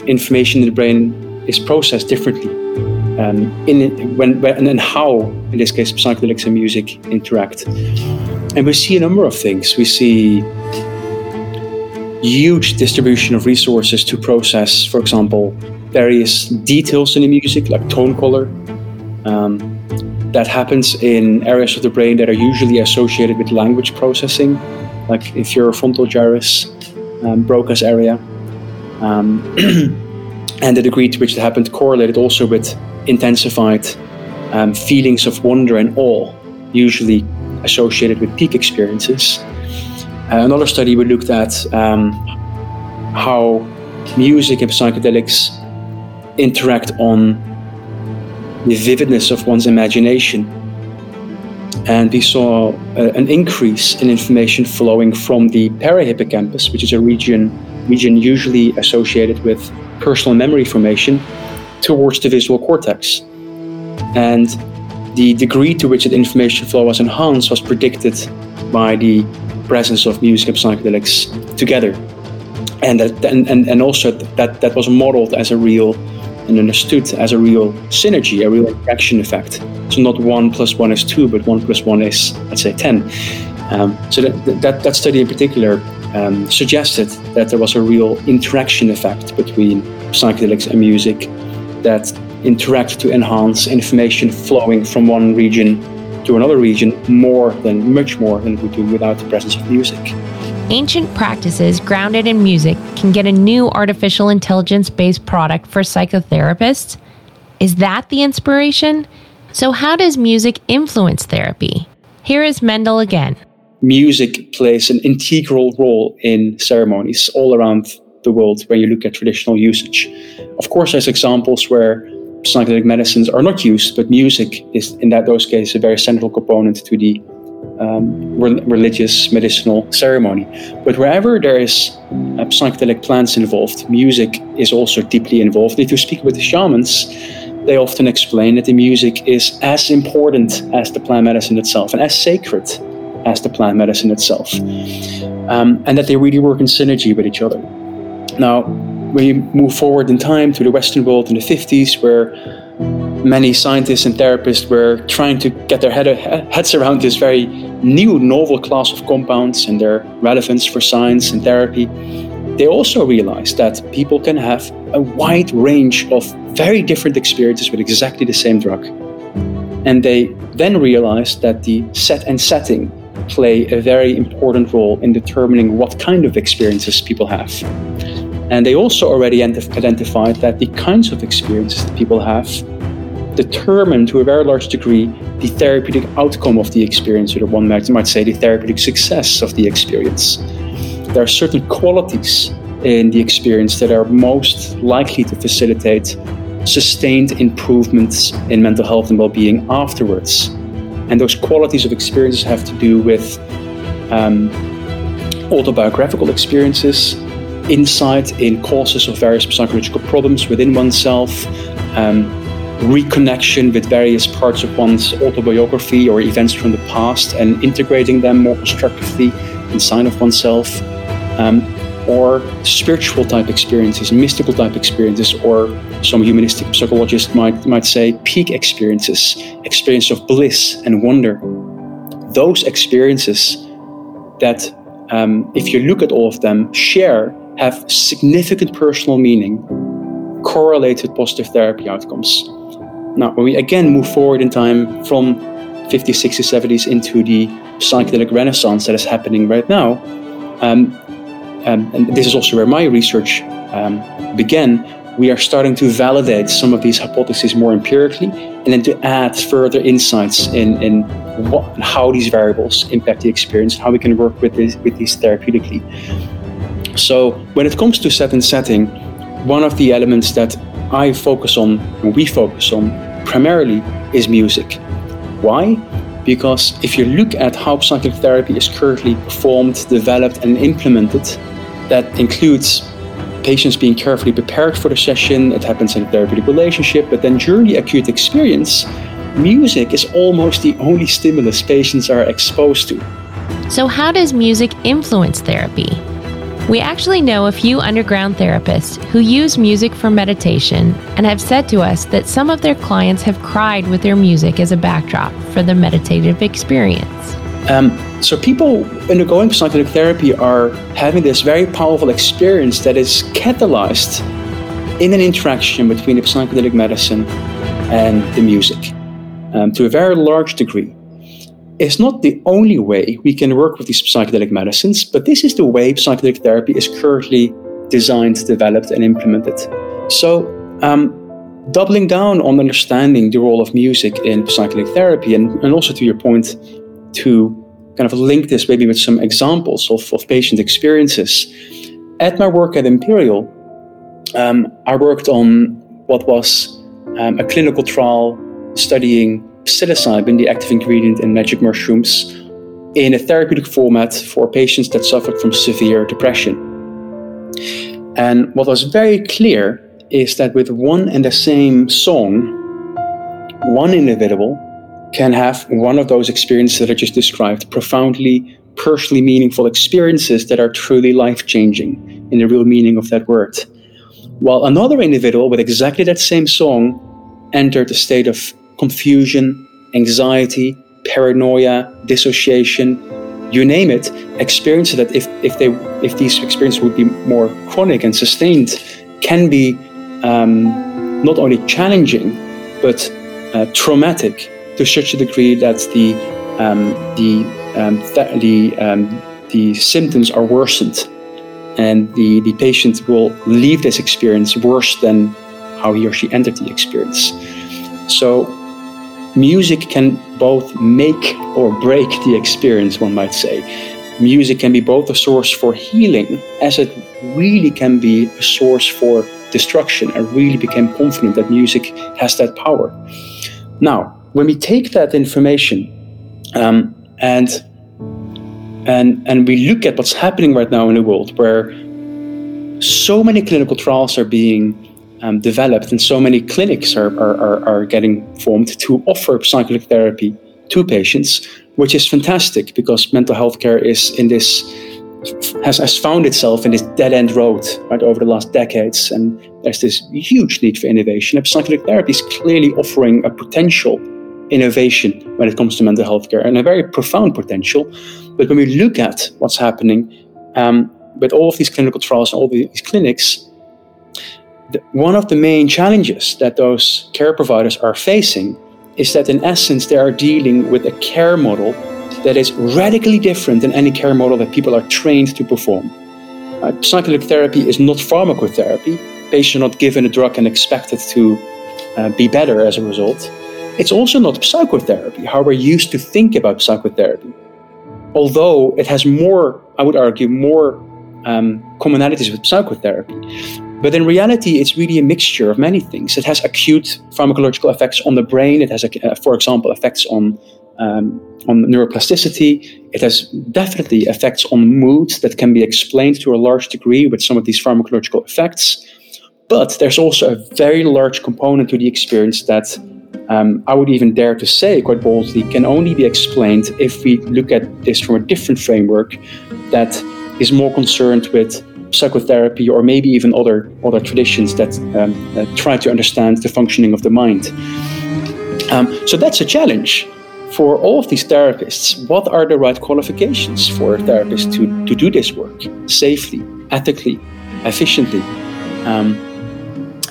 information in the brain is processed differently. Um, in when, when and how, in this case, psychedelics and music interact, and we see a number of things. We see huge distribution of resources to process, for example, various details in the music, like tone color, um, that happens in areas of the brain that are usually associated with language processing, like inferior frontal gyrus, um, Broca's area. Um, and the degree to which it happened correlated also with intensified um, feelings of wonder and awe, usually associated with peak experiences. Uh, another study we looked at um, how music and psychedelics interact on the vividness of one's imagination. And we saw uh, an increase in information flowing from the parahippocampus, which is a region, region usually associated with personal memory formation, towards the visual cortex. And the degree to which that information flow was enhanced was predicted by the presence of music and psychedelics together. And, that, and, and, also that, that was modeled as a real and understood as a real synergy, a real interaction effect. So not one plus one is two, but one plus one is, let's say, 10. Um, so that, that, that study in particular um, suggested that there was a real interaction effect between psychedelics and music that interact to enhance information flowing from one region to another region more than, much more than we do without the presence of music. Ancient practices grounded in music can get a new artificial intelligence based product for psychotherapists? Is that the inspiration? So, how does music influence therapy? Here is Mendel again. Music plays an integral role in ceremonies all around the world when you look at traditional usage. Of course, there's examples where psychedelic medicines are not used, but music is, in that those cases, a very central component to the um, re- religious medicinal ceremony. But wherever there is uh, psychedelic plants involved, music is also deeply involved. If you speak with the shamans, they often explain that the music is as important as the plant medicine itself and as sacred as the plant medicine itself, um, and that they really work in synergy with each other. Now, when you move forward in time to the Western world in the 50s, where many scientists and therapists were trying to get their head, heads around this very new, novel class of compounds and their relevance for science and therapy. They also realized that people can have a wide range of very different experiences with exactly the same drug. And they then realized that the set and setting play a very important role in determining what kind of experiences people have. And they also already identified that the kinds of experiences that people have determine to a very large degree the therapeutic outcome of the experience, or one might, say the therapeutic success of the experience. There are certain qualities in the experience that are most likely to facilitate sustained improvements in mental health and well being afterwards. And those qualities of experiences have to do with um, autobiographical experiences, insight in causes of various psychological problems within oneself, um, reconnection with various parts of one's autobiography or events from the past and integrating them more constructively inside of oneself. Um, or spiritual type experiences, mystical type experiences, or some humanistic psychologists might, might say peak experiences, experience of bliss and wonder. Those experiences that, um, if you look at all of them, share, have significant personal meaning, correlated positive therapy outcomes. Now, when we again move forward in time from 50s, 60s, 70s into the psychedelic renaissance that is happening right now, um, um, and this is also where my research um, began, we are starting to validate some of these hypotheses more empirically and then to add further insights in, in what, how these variables impact the experience, how we can work with, this, with these therapeutically. So, when it comes to set and setting, one of the elements that I focus on, and we focus on primarily, is music. Why? Because if you look at how psychedelic therapy is currently performed, developed, and implemented, that includes patients being carefully prepared for the session. It happens in a therapeutic relationship, but then during the acute experience, music is almost the only stimulus patients are exposed to. So, how does music influence therapy? We actually know a few underground therapists who use music for meditation and have said to us that some of their clients have cried with their music as a backdrop for the meditative experience. Um, so people undergoing psychedelic therapy are having this very powerful experience that is catalyzed in an interaction between the psychedelic medicine and the music um, to a very large degree. It's not the only way we can work with these psychedelic medicines, but this is the way psychedelic therapy is currently designed, developed, and implemented. So, um, doubling down on understanding the role of music in psychedelic therapy, and, and also to your point, to kind of link this maybe with some examples of, of patient experiences. At my work at Imperial, um, I worked on what was um, a clinical trial studying psilocybin, the active ingredient in magic mushrooms, in a therapeutic format for patients that suffered from severe depression. And what was very clear is that with one and the same song, one individual can have one of those experiences that I just described, profoundly, personally meaningful experiences that are truly life changing in the real meaning of that word. While another individual with exactly that same song entered a state of confusion, anxiety, paranoia, dissociation, you name it, experiences that if, if they if these experiences would be more chronic and sustained, can be um, not only challenging but uh, traumatic to such a degree that the um, the um, th- the um, the symptoms are worsened, and the the patient will leave this experience worse than how he or she entered the experience. So, music can both make or break the experience. One might say, music can be both a source for healing, as it really can be a source for destruction. I really became confident that music has that power. Now, when we take that information um, and and and we look at what's happening right now in the world, where so many clinical trials are being um, developed and so many clinics are, are, are, getting formed to offer psychedelic therapy to patients, which is fantastic because mental health care is in this has, has found itself in this dead end road right over the last decades, and there's this huge need for innovation. And psychedelic therapy is clearly offering a potential innovation when it comes to mental health care and a very profound potential. But when we look at what's happening um, with all of these clinical trials and all these clinics, one of the main challenges that those care providers are facing is that in essence they are dealing with a care model that is radically different than any care model that people are trained to perform. Uh, psychedelic therapy is not pharmacotherapy. Patients are not given a drug and expected to uh, be better as a result. It's also not psychotherapy, how we're used to think about psychotherapy. Although it has more, I would argue, more um, commonalities with psychotherapy. But in reality, it's really a mixture of many things. It has acute pharmacological effects on the brain. It has, uh, for example, effects on um, on neuroplasticity. It has definitely effects on moods that can be explained to a large degree with some of these pharmacological effects. But there's also a very large component to the experience that um, I would even dare to say quite boldly, can only be explained if we look at this from a different framework that is more concerned with psychotherapy or maybe even other other traditions that, um, that try to understand the functioning of the mind. Um, so that's a challenge for all of these therapists. What are the right qualifications for therapists to, to do this work safely, ethically, efficiently, um,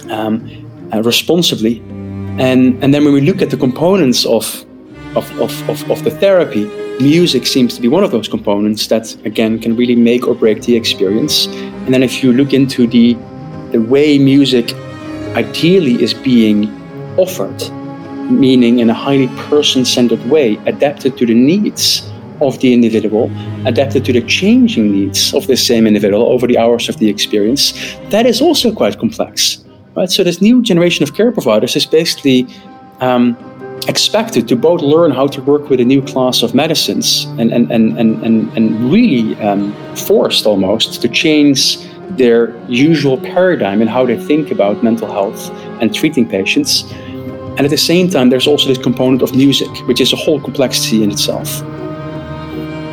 um, uh, responsibly? And, and then when we look at the components of, of, of, of, of the therapy, music seems to be one of those components that again can really make or break the experience and then if you look into the the way music ideally is being offered meaning in a highly person-centered way adapted to the needs of the individual adapted to the changing needs of the same individual over the hours of the experience that is also quite complex right? So this new generation of care providers is basically um, expected to both learn how to work with a new class of medicines and, and, and, and, and, and really um, forced almost to change their usual paradigm in how they think about mental health and treating patients. And at the same time, there's also this component of music, which is a whole complexity in itself.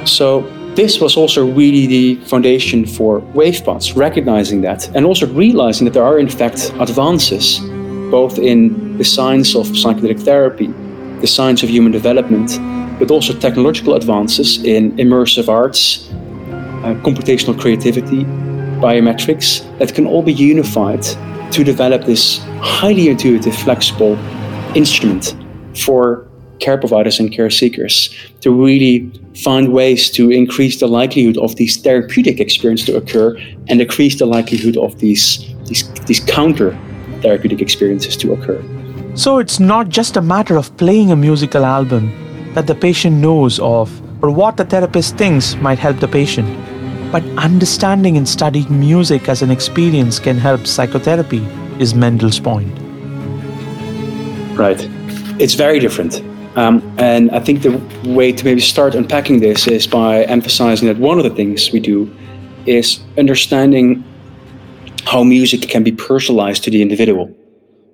So, this was also really the foundation for WavePaths, recognizing that and also realizing that there are, in fact, advances both in the science of psychedelic therapy, the science of human development, but also technological advances in immersive arts, uh, computational creativity, biometrics that can all be unified to develop this highly intuitive, flexible instrument for care providers and care seekers to really find ways to increase the likelihood of these therapeutic experiences to occur and decrease the likelihood of these, these, these counter therapeutic experiences to occur. So it's not just a matter of playing a musical album that the patient knows of or what the therapist thinks might help the patient, but understanding and studying music as an experience can help psychotherapy, is Mendel's point. Right. It's very different. Um, and I think the way to maybe start unpacking this is by emphasizing that one of the things we do is understanding how music can be personalized to the individual.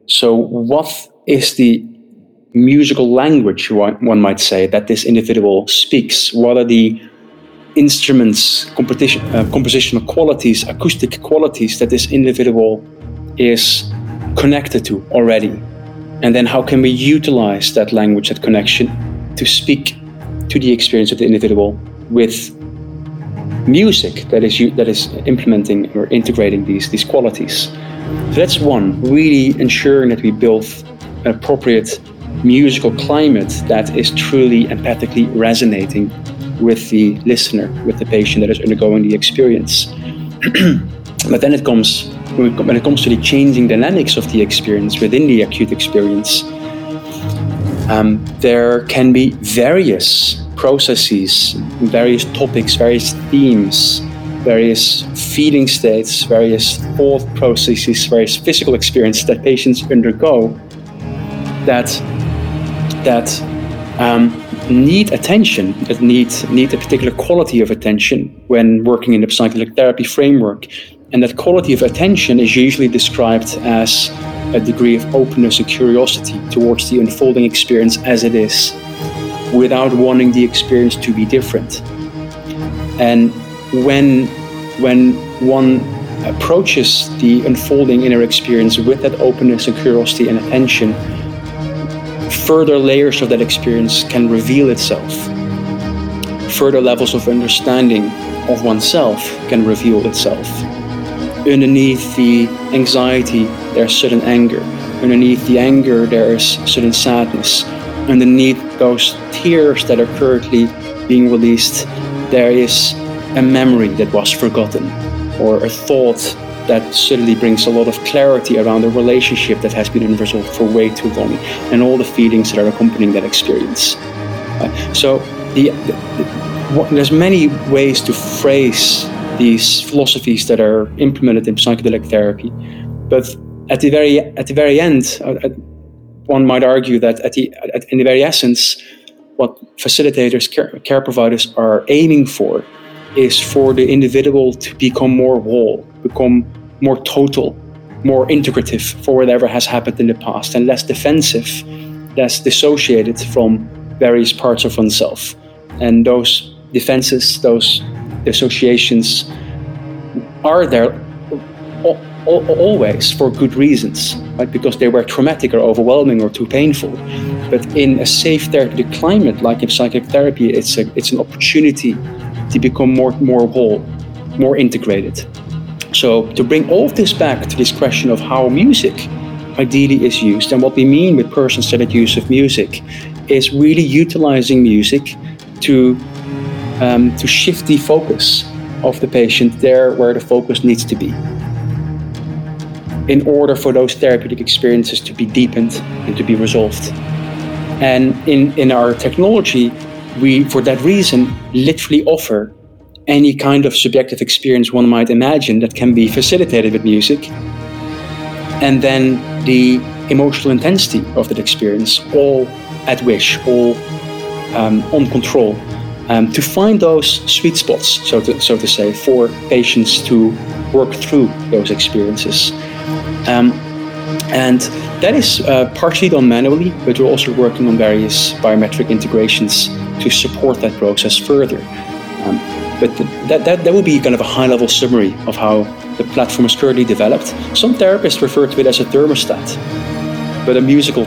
So, what is the musical language, one might say, that this individual speaks? What are the instruments, uh, compositional qualities, acoustic qualities that this individual is connected to already? And then, how can we utilize that language, that connection, to speak to the experience of the individual with music that is that is implementing or integrating these these qualities. So that's one, really ensuring that we build an appropriate musical climate that is truly empathically resonating with the listener, with the patient that is undergoing the experience. but then it comes when it comes to the changing dynamics of the experience within the acute experience. Um, there can be various processes, various topics, various themes, various feeling states, various thought processes, various physical experiences that patients undergo that that um, need attention, that need need a particular quality of attention when working in the psychedelic therapy framework, and that quality of attention is usually described as a degree of openness and curiosity towards the unfolding experience as it is without wanting the experience to be different. And when when one approaches the unfolding inner experience with that openness and curiosity and attention, further layers of that experience can reveal itself. Further levels of understanding of oneself can reveal itself. Underneath the anxiety, there's sudden anger. Underneath the anger, there is sudden sadness underneath those tears that are currently being released, there is a memory that was forgotten or a thought that suddenly brings a lot of clarity around a relationship that has been unresolved for way too long and all the feelings that are accompanying that experience. Uh, so the, the, the, there's many ways to phrase these philosophies that are implemented in psychedelic therapy, but at the very at the very end, uh, one might argue that at the, at, in the very essence, what facilitators, care, care providers are aiming for is for the individual to become more whole, become more total, more integrative for whatever has happened in the past, and less defensive, less dissociated from various parts of oneself. And those defenses, those associations are there always for good reasons, right? Because they were traumatic or overwhelming or too painful. But in a safe therapeutic climate, like in psychotherapy, it's a, it's an opportunity to become more more whole, more integrated. So to bring all of this back to this question of how music ideally is used and what we mean with person-centered use of music is really utilizing music to um, to shift the focus of the patient there where the focus needs to be in order for those therapeutic experiences to be deepened and to be resolved. And in, in our technology, we, for that reason, literally offer any kind of subjective experience one might imagine that can be facilitated with music. And then the emotional intensity of that experience, all at wish, all um, on control, um, to find those sweet spots, so to, so to say, for patients to work through those experiences. Um, and that is uh, partially done manually, but we're also working on various biometric integrations to support that process further. Um, but that, that, that will be kind of a high level summary of how the platform is currently developed. Some therapists refer to it as a thermostat, but a musical,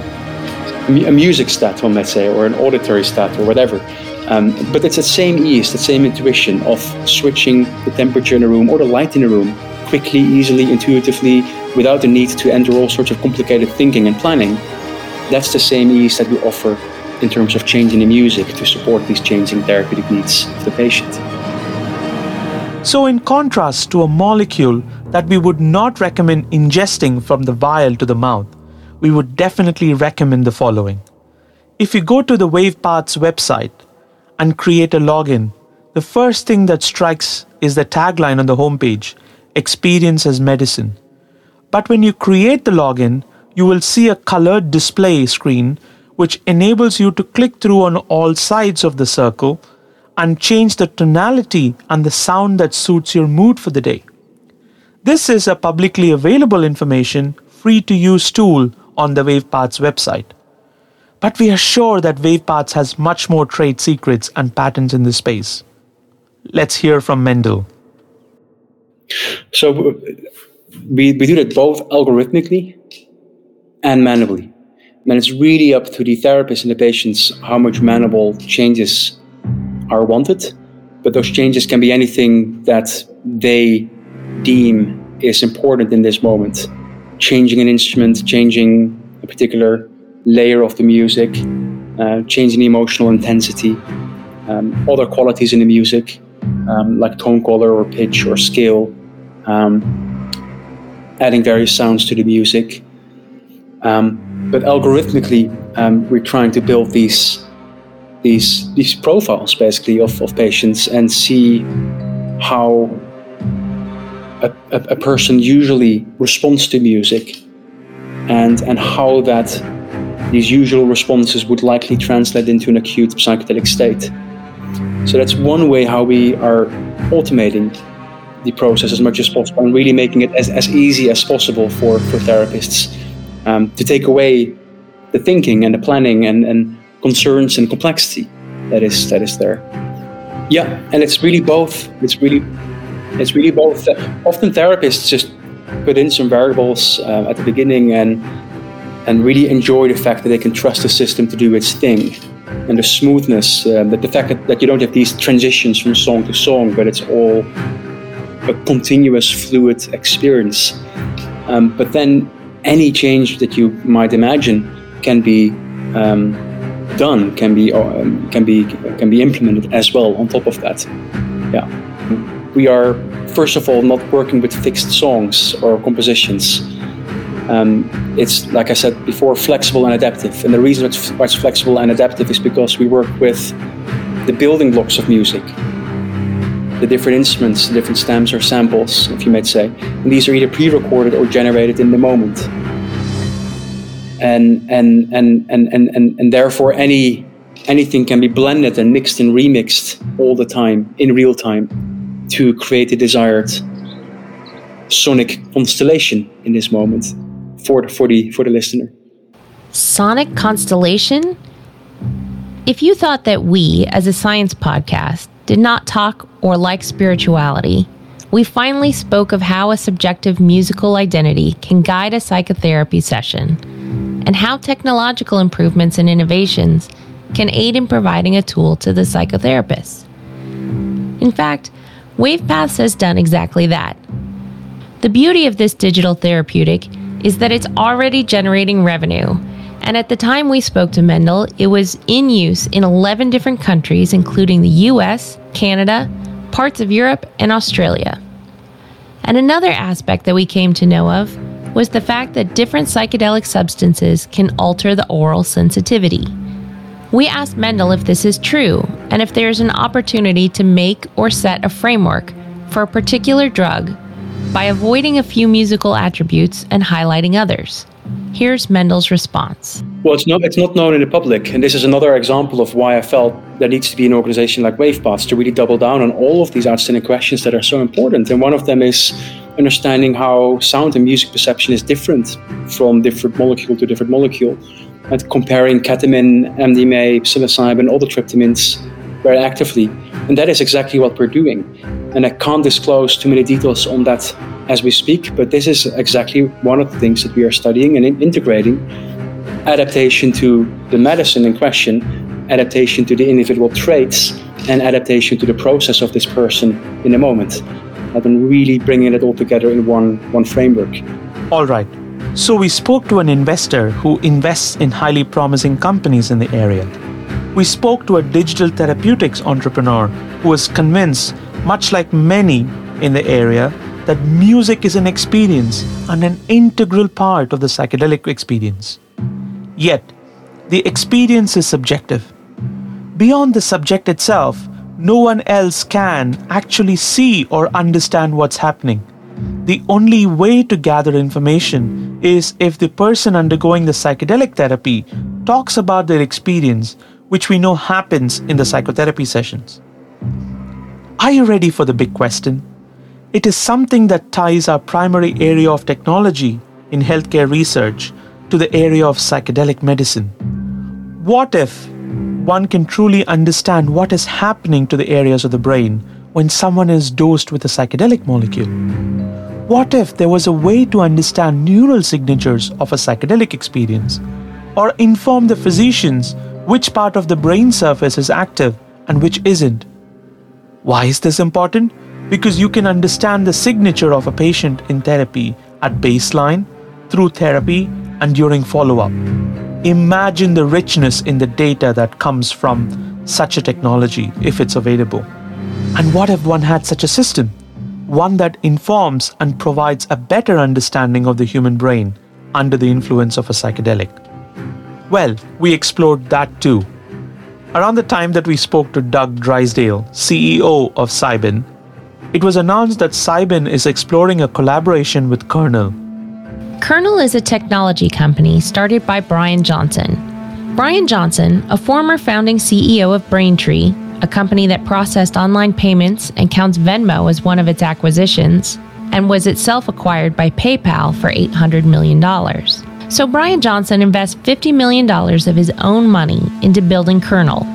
a music stat, one might say, or an auditory stat, or whatever. Um, but it's the same ease, the same intuition of switching the temperature in a room or the light in a room quickly, easily, intuitively, without the need to enter all sorts of complicated thinking and planning. That's the same ease that we offer in terms of changing the music to support these changing therapeutic needs of the patient. So, in contrast to a molecule that we would not recommend ingesting from the vial to the mouth, we would definitely recommend the following. If you go to the WavePaths' website and create a login, the first thing that strikes is the tagline on the homepage Experience as Medicine. But when you create the login, you will see a colored display screen which enables you to click through on all sides of the circle and change the tonality and the sound that suits your mood for the day. This is a publicly available information, free to use tool on the WavePaths website. But we are sure that WavePaths has much more trade secrets and patents in this space. Let's hear from Mendel. So we, we do that both algorithmically and manually. And it's really up to the therapist and the patients how much manual changes are wanted. But those changes can be anything that they deem is important in this moment. Changing an instrument, changing a particular layer of the music, uh, changing the emotional intensity, um, other qualities in the music, um, like tone color or pitch or scale. Um, adding various sounds to the music. Um, but algorithmically, um, we're trying to build these these these profiles basically of, of patients and see how a, a, a person usually responds to music and and how that these usual responses would likely translate into an acute psychedelic state. So that's one way how we are automating the process as much as possible and really making it as, as easy as possible for, for therapists um, to take away the thinking and the planning and, and concerns and complexity that is that is there. Yeah, and it's really both. It's really it's really both. Often therapists just put in some variables uh, at the beginning and and really enjoy the fact that they can trust the system to do its thing and the smoothness, uh, the, the fact that, that you don't have these transitions from song to song, but it's all a continuous fluid experience. Um, but then any change that you might imagine can be um, done, can be um, can be can be implemented as well on top of that. Yeah, we are first of all not working with fixed songs or compositions. Um, it's like I said before, flexible and adaptive. And the reason why it's flexible and adaptive is because we work with the building blocks of music the different instruments, the different stems or samples, if you might say. And these are either pre-recorded or generated in the moment. And and and and and and, and therefore any anything can be blended and mixed and remixed all the time in real time to create the desired sonic constellation in this moment for the, for the for the listener. Sonic constellation? If you thought that we, as a science podcast, did not talk or like spirituality, we finally spoke of how a subjective musical identity can guide a psychotherapy session and how technological improvements and innovations can aid in providing a tool to the psychotherapist. In fact, WavePaths has done exactly that. The beauty of this digital therapeutic is that it's already generating revenue. And at the time we spoke to Mendel, it was in use in 11 different countries, including the US, Canada, parts of Europe, and Australia. And another aspect that we came to know of was the fact that different psychedelic substances can alter the aural sensitivity. We asked Mendel if this is true and if there's an opportunity to make or set a framework for a particular drug by avoiding a few musical attributes and highlighting others. Here's Mendel's response. Well, it's not, it's not known in the public, and this is another example of why I felt there needs to be an organization like WavePaths to really double down on all of these outstanding questions that are so important. And one of them is understanding how sound and music perception is different from different molecule to different molecule, and comparing ketamine, MDMA, psilocybin, all the tryptamines very actively. And that is exactly what we're doing. And I can't disclose too many details on that as we speak, but this is exactly one of the things that we are studying and integrating adaptation to the medicine in question, adaptation to the individual traits, and adaptation to the process of this person in a moment. And then really bringing it all together in one, one framework. All right. So we spoke to an investor who invests in highly promising companies in the area. We spoke to a digital therapeutics entrepreneur who was convinced, much like many in the area, that music is an experience and an integral part of the psychedelic experience. Yet, the experience is subjective. Beyond the subject itself, no one else can actually see or understand what's happening. The only way to gather information is if the person undergoing the psychedelic therapy talks about their experience, which we know happens in the psychotherapy sessions. Are you ready for the big question? It is something that ties our primary area of technology in healthcare research to the area of psychedelic medicine. What if one can truly understand what is happening to the areas of the brain when someone is dosed with a psychedelic molecule? What if there was a way to understand neural signatures of a psychedelic experience or inform the physicians which part of the brain surface is active and which isn't? Why is this important? Because you can understand the signature of a patient in therapy at baseline, through therapy, and during follow up. Imagine the richness in the data that comes from such a technology if it's available. And what if one had such a system? One that informs and provides a better understanding of the human brain under the influence of a psychedelic. Well, we explored that too. Around the time that we spoke to Doug Drysdale, CEO of Cybin, it was announced that Cybin is exploring a collaboration with Kernel. Kernel is a technology company started by Brian Johnson. Brian Johnson, a former founding CEO of Braintree, a company that processed online payments and counts Venmo as one of its acquisitions, and was itself acquired by PayPal for $800 million. So Brian Johnson invests $50 million of his own money into building Kernel.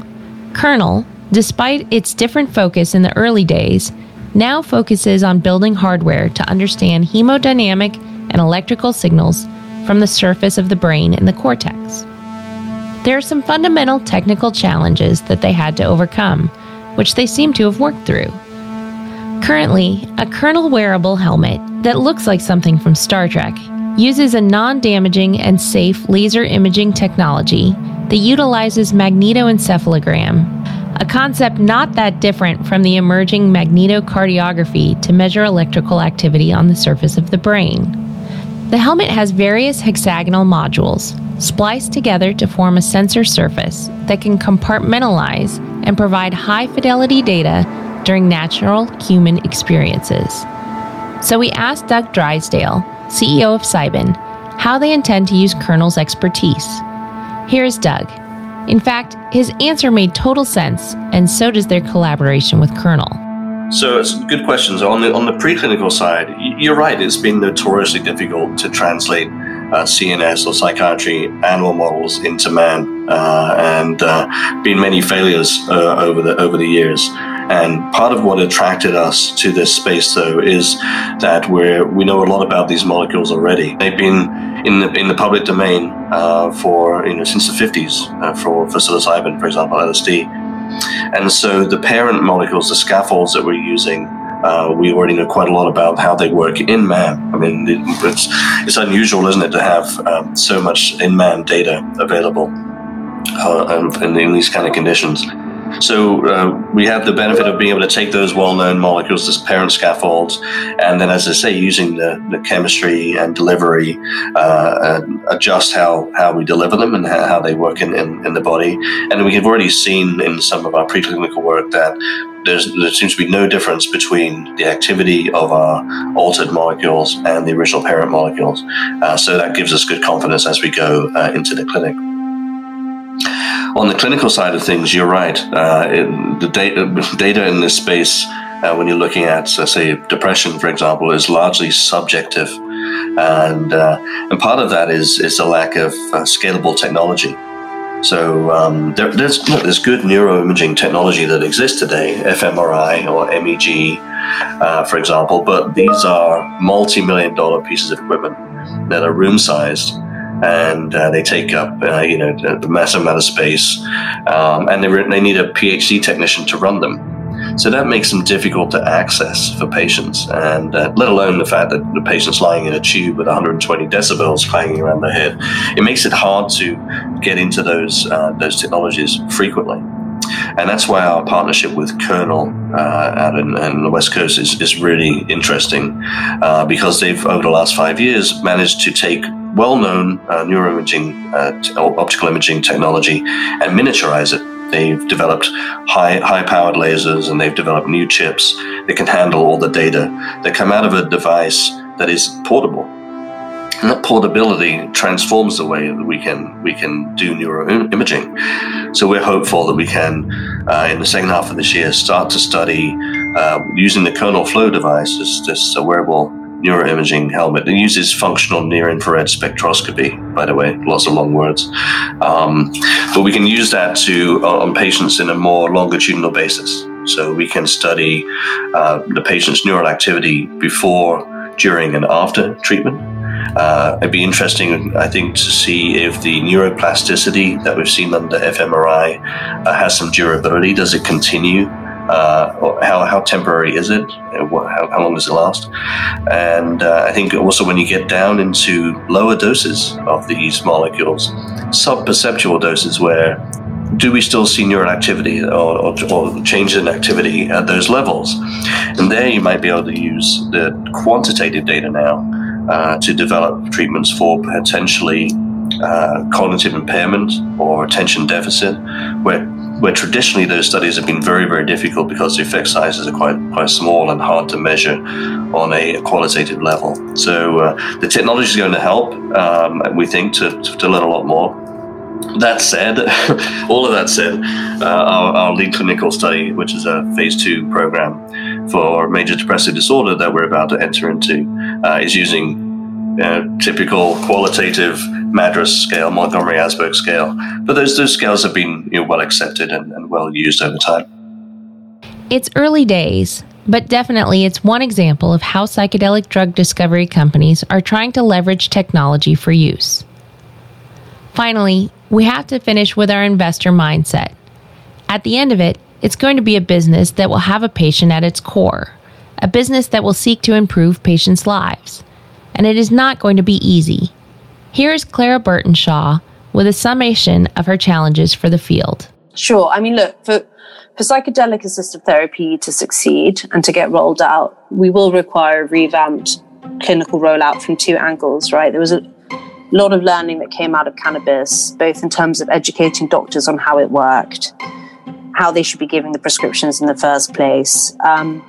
Kernel, despite its different focus in the early days, now focuses on building hardware to understand hemodynamic and electrical signals from the surface of the brain in the cortex. There are some fundamental technical challenges that they had to overcome, which they seem to have worked through. Currently, a kernel wearable helmet that looks like something from Star Trek uses a non damaging and safe laser imaging technology that utilizes magnetoencephalogram, a concept not that different from the emerging magnetocardiography to measure electrical activity on the surface of the brain. The helmet has various hexagonal modules spliced together to form a sensor surface that can compartmentalize and provide high fidelity data during natural human experiences. So we asked Doug Drysdale, CEO of Cybin, how they intend to use Kernel's expertise. Here's Doug. In fact, his answer made total sense, and so does their collaboration with Kernel. So it's good questions. On the on the preclinical side, you're right. It's been notoriously difficult to translate uh, CNS or psychiatry animal models into man, uh, and uh, been many failures uh, over the over the years. And part of what attracted us to this space, though, is that we we know a lot about these molecules already. They've been in the in the public domain uh, for you know since the 50s uh, for for psilocybin, for example, LSD. And so the parent molecules, the scaffolds that we're using, uh, we already know quite a lot about how they work in man. I mean, it's it's unusual, isn't it, to have um, so much in man data available uh, in, in these kind of conditions. So uh, we have the benefit of being able to take those well-known molecules, as parent scaffolds, and then, as I say, using the, the chemistry and delivery, uh, adjust how, how we deliver them and how, they work in, in, in, the body. And we have already seen in some of our preclinical work that there's, there seems to be no difference between the activity of our altered molecules and the original parent molecules. Uh, so that gives us good confidence as we go uh, into the clinic. On the clinical side of things, you're right. Uh, the data, data in this space, uh, when you're looking at, uh, say, depression, for example, is largely subjective, and uh, and part of that is is the lack of uh, scalable technology. So um, there, there's look, there's good neuroimaging technology that exists today, fMRI or MEG, uh, for example, but these are multi-million dollar pieces of equipment that are room-sized and uh, they take up uh, you know a massive amount of space, um, and they, re- they need a PhD technician to run them. So that makes them difficult to access for patients, and uh, let alone the fact that the patient's lying in a tube with 120 decibels clanging around their head. It makes it hard to get into those uh, those technologies frequently. And that's why our partnership with Kernel uh, out in, in, the West Coast is, is really interesting uh, because they've, over the last five years, managed to take well-known uh, neuroimaging, uh, optical imaging technology, and miniaturize it. They've developed high high-powered lasers, and they've developed new chips that can handle all the data that come out of a device that is portable. And that portability transforms the way that we can we can do neuroimaging. So we're hopeful that we can, uh, in the second half of this year, start to study uh, using the Kernel Flow device, this, this wearable neuroimaging helmet. It uses functional near infrared spectroscopy, by the way, lots of long words. Um, but we can use that to uh, on patients in a more longitudinal basis. So we can study uh, the patient's neural activity before, during, and after treatment. Uh, it'd be interesting, I think, to see if the neuroplasticity that we've seen under fMRI uh, has some durability. Does it continue uh, how, how temporary is it? How, how long does it last? And uh, I think also when you get down into lower doses of these molecules, sub-perceptual doses where do we still see neural activity or, or, or changes in activity at those levels? And there you might be able to use the quantitative data now uh, to develop treatments for potentially uh, cognitive impairment or attention deficit, where where traditionally those studies have been very, very difficult because the effect sizes are quite quite small and hard to measure on a qualitative level. So uh, the technology is going to help, um, we think, to, to, to learn a lot more. That said, all of that said, uh, our, our, lead clinical study, which is a phase two program for major depressive disorder that we're about to enter into, uh, is using uh, typical qualitative MADRS scale, Montgomery Åsberg scale. But those, those scales have been you know, well accepted and, and well used over time. It's early days, but definitely it's one example of how psychedelic drug discovery companies are trying to leverage technology for use. Finally, we have to finish with our investor mindset. At the end of it, it's going to be a business that will have a patient at its core, a business that will seek to improve patients' lives. And it is not going to be easy. Here is Clara Burtenshaw with a summation of her challenges for the field. Sure. I mean, look, for, for psychedelic assisted therapy to succeed and to get rolled out, we will require a revamped clinical rollout from two angles, right? There was a lot of learning that came out of cannabis, both in terms of educating doctors on how it worked, how they should be giving the prescriptions in the first place. Um,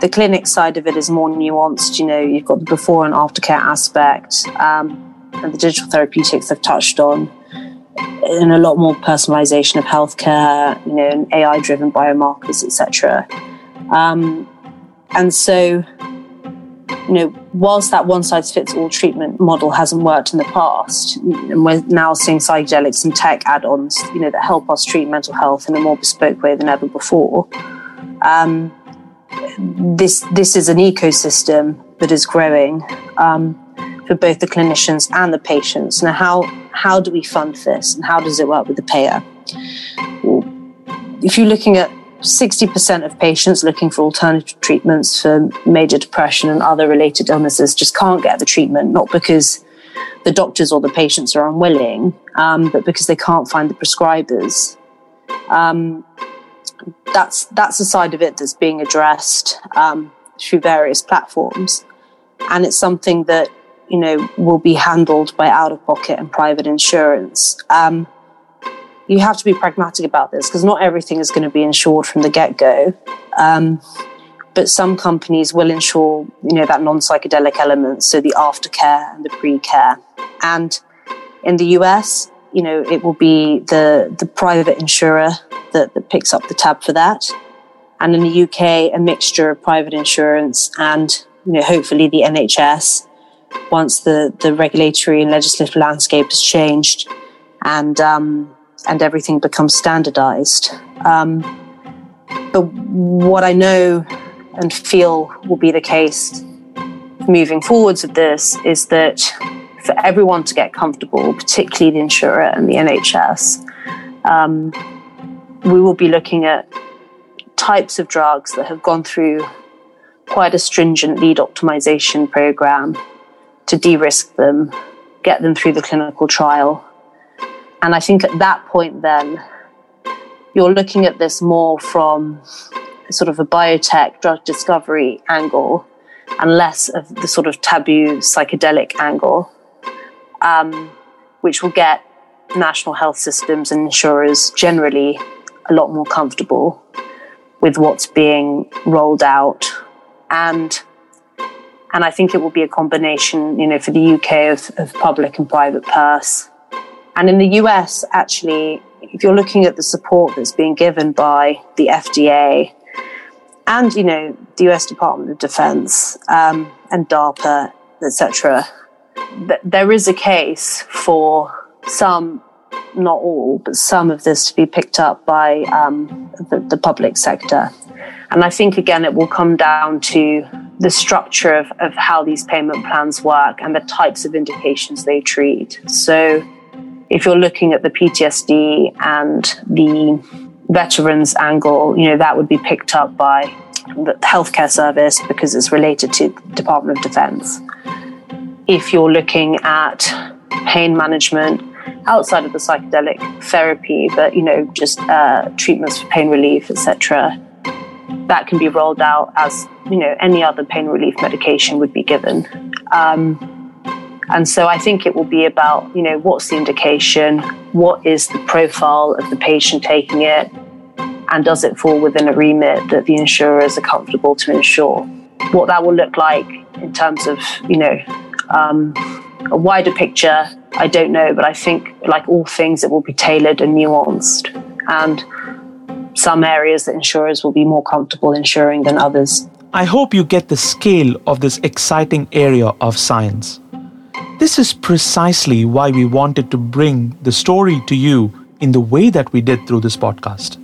the clinic side of it is more nuanced. You know, you've got the before and aftercare aspect. Um, and the digital therapeutics I've touched on in a lot more personalization of healthcare, you know, AI driven biomarkers, etc. Um, and so, you know, whilst that one size fits all treatment model hasn't worked in the past, and we're now seeing psychedelics and tech add ons, you know, that help us treat mental health in a more bespoke way than ever before. Um, this this is an ecosystem that is growing um, for both the clinicians and the patients. Now, how how do we fund this, and how does it work with the payer? If you're looking at 60% of patients looking for alternative treatments for major depression and other related illnesses just can't get the treatment, not because the doctors or the patients are unwilling, um, but because they can't find the prescribers. Um, that's that's a side of it that's being addressed um, through various platforms, and it's something that you know will be handled by out of pocket and private insurance. Um, you have to be pragmatic about this because not everything is going to be insured from the get go. Um, but some companies will insure, you know, that non-psychedelic element, so the aftercare and the pre-care. And in the US, you know, it will be the the private insurer that, that picks up the tab for that. And in the UK, a mixture of private insurance and, you know, hopefully the NHS once the, the regulatory and legislative landscape has changed and um, and everything becomes standardized. Um, but what I know and feel will be the case moving forwards with this is that for everyone to get comfortable, particularly the insurer and the NHS, um, we will be looking at types of drugs that have gone through quite a stringent lead optimization program to de risk them, get them through the clinical trial. And I think at that point, then, you're looking at this more from sort of a biotech drug discovery angle and less of the sort of taboo psychedelic angle, um, which will get national health systems and insurers generally a lot more comfortable with what's being rolled out and and I think it will be a combination, you know, for the UK of, of public and private purse. And in the US, actually, if you're looking at the support that's being given by the FDA and, you know, the US Department of Defense um, and DARPA, etc., th- there is a case for some, not all, but some of this to be picked up by um, the, the public sector. And I think, again, it will come down to the structure of, of how these payment plans work and the types of indications they treat. So, if you're looking at the PTSD and the veterans angle, you know, that would be picked up by the healthcare service because it's related to Department of Defense. If you're looking at pain management outside of the psychedelic therapy, but you know, just uh, treatments for pain relief, etc., that can be rolled out as you know any other pain relief medication would be given. Um, and so I think it will be about, you know, what's the indication? What is the profile of the patient taking it? And does it fall within a remit that the insurers are comfortable to insure? What that will look like in terms of, you know, um, a wider picture, I don't know, but I think, like all things, it will be tailored and nuanced. And some areas that insurers will be more comfortable insuring than others. I hope you get the scale of this exciting area of science. This is precisely why we wanted to bring the story to you in the way that we did through this podcast.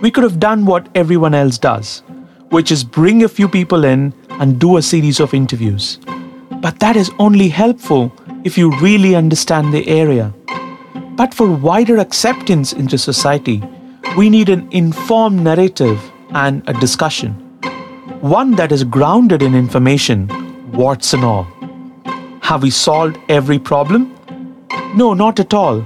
We could have done what everyone else does, which is bring a few people in and do a series of interviews. But that is only helpful if you really understand the area. But for wider acceptance into society, we need an informed narrative and a discussion. One that is grounded in information, warts and all. Have we solved every problem? No, not at all.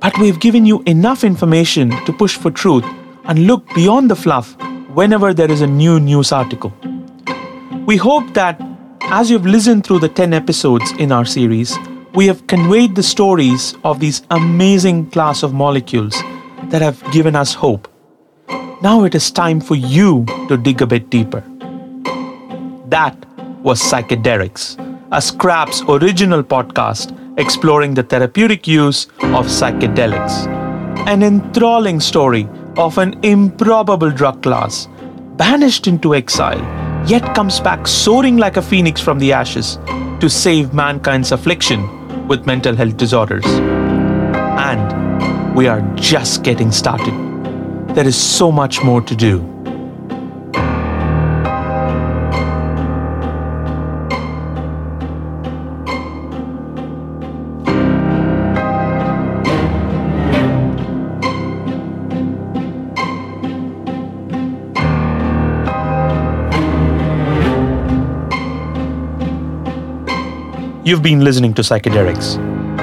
But we've given you enough information to push for truth and look beyond the fluff whenever there is a new news article. We hope that as you've listened through the 10 episodes in our series, we have conveyed the stories of these amazing class of molecules that have given us hope. Now it is time for you to dig a bit deeper. That was Psychedelics a Scraps original podcast exploring the therapeutic use of psychedelics. An enthralling story of an improbable drug class, banished into exile, yet comes back soaring like a phoenix from the ashes to save mankind's affliction with mental health disorders. And we are just getting started. There is so much more to do. You've been listening to Psychedelics.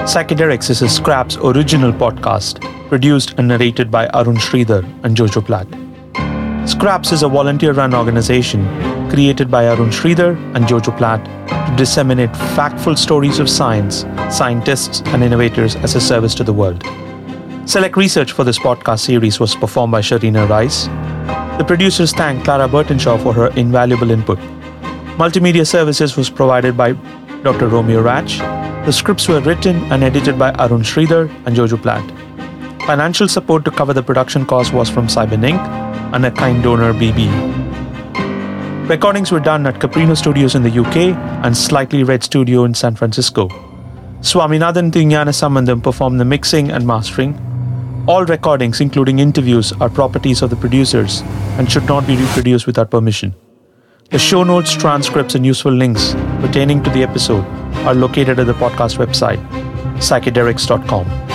Psychedelics is a Scraps original podcast produced and narrated by Arun Sridhar and Jojo Platt. Scraps is a volunteer run organization created by Arun Sridhar and Jojo Platt to disseminate factful stories of science, scientists, and innovators as a service to the world. Select research for this podcast series was performed by Sharina Rice. The producers thank Clara Burtenshaw for her invaluable input. Multimedia services was provided by Dr. Romeo Ratch. The scripts were written and edited by Arun Sridhar and Jojo Platt. Financial support to cover the production cost was from Cybin Inc. and a kind donor BB. Recordings were done at Caprino Studios in the UK and Slightly Red Studio in San Francisco. Swaminathan Tingyana Sambandam performed the mixing and mastering. All recordings, including interviews, are properties of the producers and should not be reproduced without permission. The show notes, transcripts, and useful links pertaining to the episode are located at the podcast website, psychedelics.com.